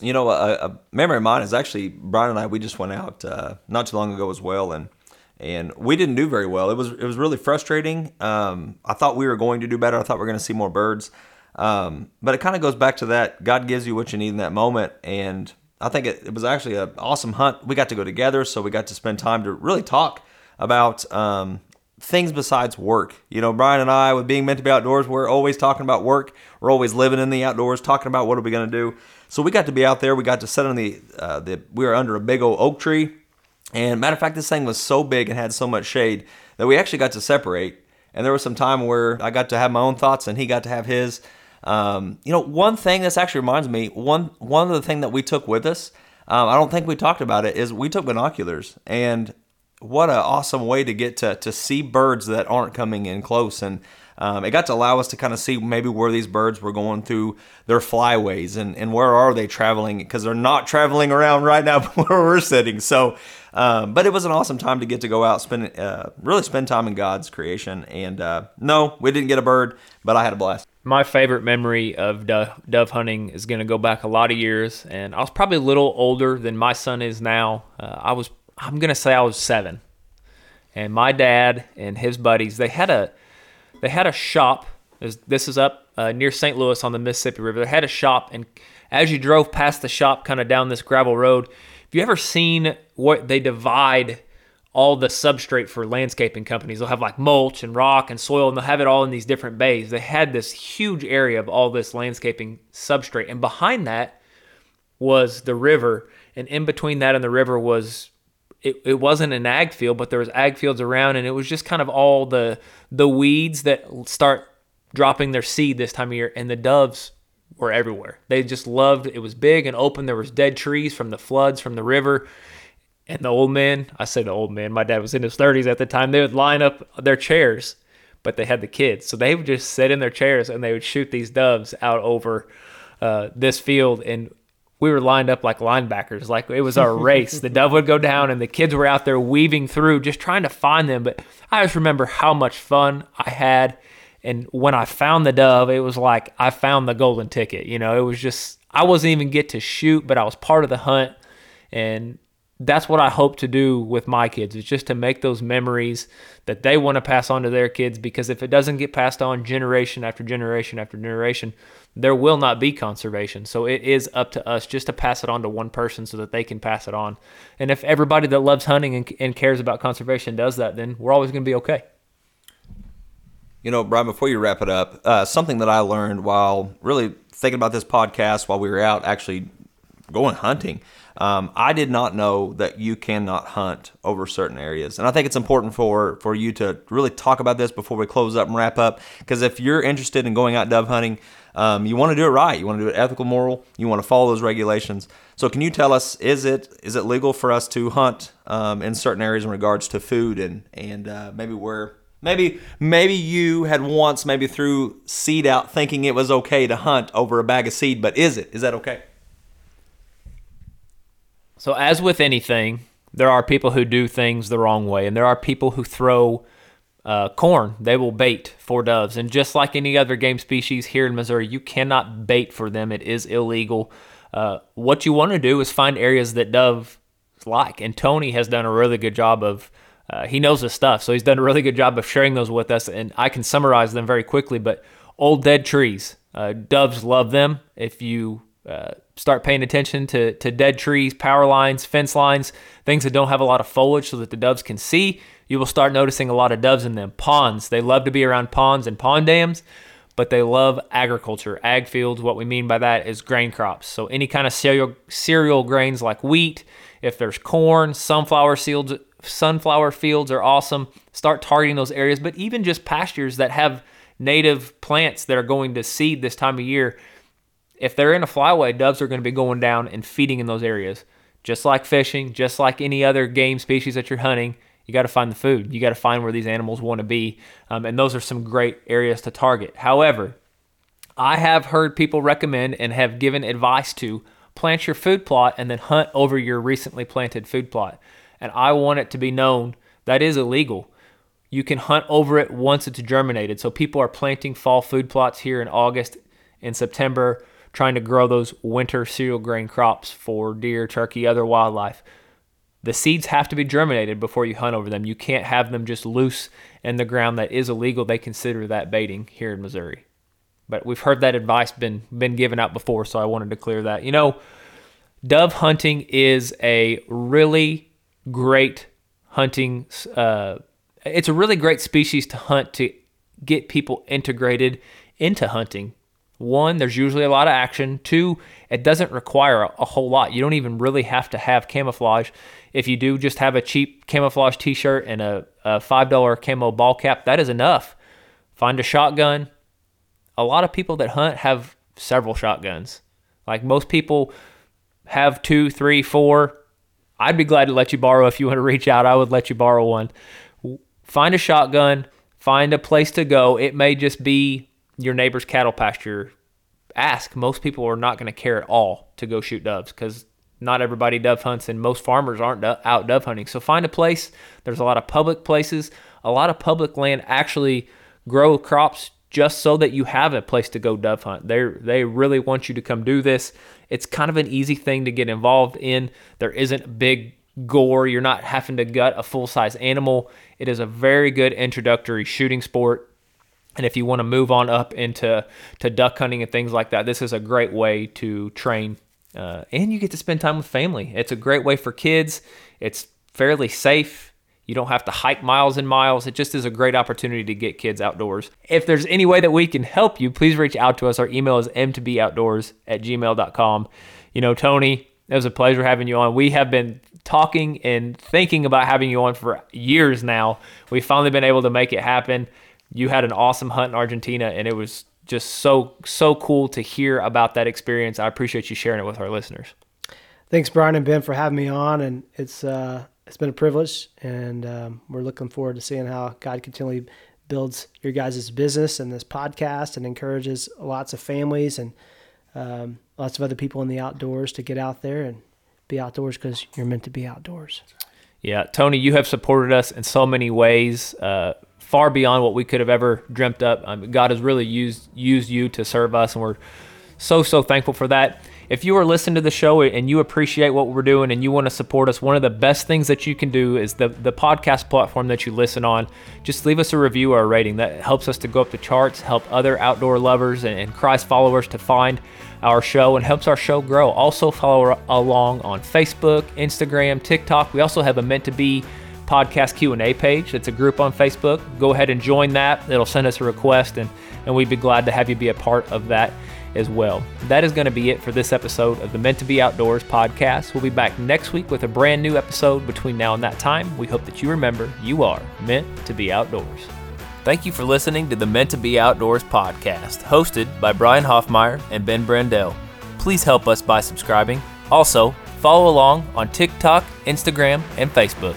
You know, a, a memory of mine is actually Brian and I. We just went out uh, not too long ago as well, and and we didn't do very well. It was it was really frustrating. Um, I thought we were going to do better. I thought we were going to see more birds, um, but it kind of goes back to that God gives you what you need in that moment, and I think it, it was actually an awesome hunt. We got to go together, so we got to spend time to really talk about um, things besides work. You know, Brian and I, with being meant to be outdoors, we're always talking about work. We're always living in the outdoors, talking about what are we going to do. So we got to be out there. We got to sit on the uh, the. We were under a big old oak tree, and matter of fact, this thing was so big and had so much shade that we actually got to separate. And there was some time where I got to have my own thoughts, and he got to have his. Um, you know, one thing this actually reminds me one one of the thing that we took with us. Um, I don't think we talked about it. Is we took binoculars, and what an awesome way to get to to see birds that aren't coming in close and um, it got to allow us to kind of see maybe where these birds were going through their flyways and, and where are they traveling because they're not traveling around right now where we're sitting. So, um, but it was an awesome time to get to go out, spend uh, really spend time in God's creation. And uh, no, we didn't get a bird, but I had a blast. My favorite memory of dove, dove hunting is going to go back a lot of years, and I was probably a little older than my son is now. Uh, I was, I'm going to say I was seven, and my dad and his buddies they had a they had a shop. This is up uh, near St. Louis on the Mississippi River. They had a shop, and as you drove past the shop, kind of down this gravel road, have you ever seen what they divide all the substrate for landscaping companies? They'll have like mulch and rock and soil, and they'll have it all in these different bays. They had this huge area of all this landscaping substrate, and behind that was the river, and in between that and the river was it, it wasn't an ag field, but there was ag fields around, and it was just kind of all the the weeds that start dropping their seed this time of year, and the doves were everywhere. They just loved it was big and open. There was dead trees from the floods from the river. And the old men, I say the old man, my dad was in his 30s at the time, they would line up their chairs, but they had the kids. So they would just sit in their chairs and they would shoot these doves out over uh, this field. And we were lined up like linebackers. Like it was our race. the dove would go down, and the kids were out there weaving through, just trying to find them. But I just remember how much fun I had. And when I found the dove, it was like I found the golden ticket. You know, it was just I wasn't even get to shoot, but I was part of the hunt, and that's what I hope to do with my kids is just to make those memories that they want to pass on to their kids because if it doesn't get passed on generation after generation after generation, there will not be conservation. So it is up to us just to pass it on to one person so that they can pass it on. And if everybody that loves hunting and, and cares about conservation does that, then we're always going to be okay. You know, Brian, before you wrap it up, uh, something that I learned while really thinking about this podcast while we were out actually going hunting um, I did not know that you cannot hunt over certain areas, and I think it's important for for you to really talk about this before we close up and wrap up. Because if you're interested in going out dove hunting, um, you want to do it right. You want to do it ethical, moral. You want to follow those regulations. So, can you tell us is it is it legal for us to hunt um, in certain areas in regards to food and and uh, maybe where maybe maybe you had once maybe threw seed out thinking it was okay to hunt over a bag of seed, but is it is that okay? So, as with anything, there are people who do things the wrong way, and there are people who throw uh, corn. They will bait for doves. And just like any other game species here in Missouri, you cannot bait for them, it is illegal. Uh, what you want to do is find areas that doves like. And Tony has done a really good job of. Uh, he knows his stuff, so he's done a really good job of sharing those with us, and I can summarize them very quickly. But old dead trees, uh, doves love them. If you uh, start paying attention to, to dead trees, power lines, fence lines, things that don't have a lot of foliage so that the doves can see. You will start noticing a lot of doves in them. Ponds, they love to be around ponds and pond dams, but they love agriculture, ag fields. What we mean by that is grain crops. So any kind of cereal, cereal grains like wheat, if there's corn, sunflower fields, sunflower fields are awesome. Start targeting those areas, but even just pastures that have native plants that are going to seed this time of year if they're in a flyway, doves are going to be going down and feeding in those areas. Just like fishing, just like any other game species that you're hunting, you got to find the food. You got to find where these animals want to be. Um, and those are some great areas to target. However, I have heard people recommend and have given advice to plant your food plot and then hunt over your recently planted food plot. And I want it to be known that is illegal. You can hunt over it once it's germinated. So people are planting fall food plots here in August and September trying to grow those winter cereal grain crops for deer, turkey, other wildlife. The seeds have to be germinated before you hunt over them. You can't have them just loose in the ground. That is illegal. They consider that baiting here in Missouri. But we've heard that advice been been given out before, so I wanted to clear that. You know, dove hunting is a really great hunting. Uh, it's a really great species to hunt to get people integrated into hunting one, there's usually a lot of action. Two, it doesn't require a, a, whole lot. You don't even really have to have camouflage. If you do just have a cheap camouflage t shirt and a, a $5 camo ball cap, that is enough. Find a shotgun. A lot of people that hunt have several shotguns. Like most people have two, three, four. I'd be glad to let you borrow if you want to reach out. I would let you borrow one. Find a shotgun, find a place to go. It may just be your neighbor's cattle pasture. Ask. Most people are not going to care at all to go shoot doves because not everybody dove hunts and most farmers aren't out dove hunting. So find a place. There's a lot of public places. A lot of public land actually grow crops just so that you have a place to go dove hunt. They they really want you to come do this. It's kind of an easy thing to get involved in. There isn't big gore. You're not having to gut a full size animal. It is a very good introductory shooting sport. And if you want to move on up into to duck hunting and things like that, this is a great way to train. Uh, and you get to spend time with family. It's a great way for kids. It's fairly safe. You don't have to hike miles and miles. It just is a great opportunity to get kids outdoors. If there's any way that we can help you, please reach out to us. Our email is m2boutdoors at gmail.com. You know, Tony, it was a pleasure having you on. We have been talking and thinking about having you on for years now. We've finally been able to make it happen. You had an awesome hunt in Argentina, and it was just so so cool to hear about that experience. I appreciate you sharing it with our listeners. Thanks, Brian and Ben, for having me on, and it's uh, it's been a privilege, and um, we're looking forward to seeing how God continually builds your guys' business and this podcast, and encourages lots of families and um, lots of other people in the outdoors to get out there and be outdoors because you're meant to be outdoors. Yeah, Tony, you have supported us in so many ways, uh, far beyond what we could have ever dreamt up. Um, God has really used used you to serve us, and we're so so thankful for that. If you are listening to the show and you appreciate what we're doing and you want to support us, one of the best things that you can do is the the podcast platform that you listen on. Just leave us a review or a rating. That helps us to go up the charts, help other outdoor lovers and, and Christ followers to find our show and helps our show grow. Also, follow along on Facebook, Instagram, TikTok. We also have a meant to be podcast Q&A page. It's a group on Facebook. Go ahead and join that. It'll send us a request and and we'd be glad to have you be a part of that as well. That is going to be it for this episode of the Meant to Be Outdoors podcast. We'll be back next week with a brand new episode between now and that time. We hope that you remember you are meant to be outdoors. Thank you for listening to the Meant to Be Outdoors podcast, hosted by Brian Hoffmeyer and Ben Brandell. Please help us by subscribing. Also, follow along on TikTok, Instagram, and Facebook.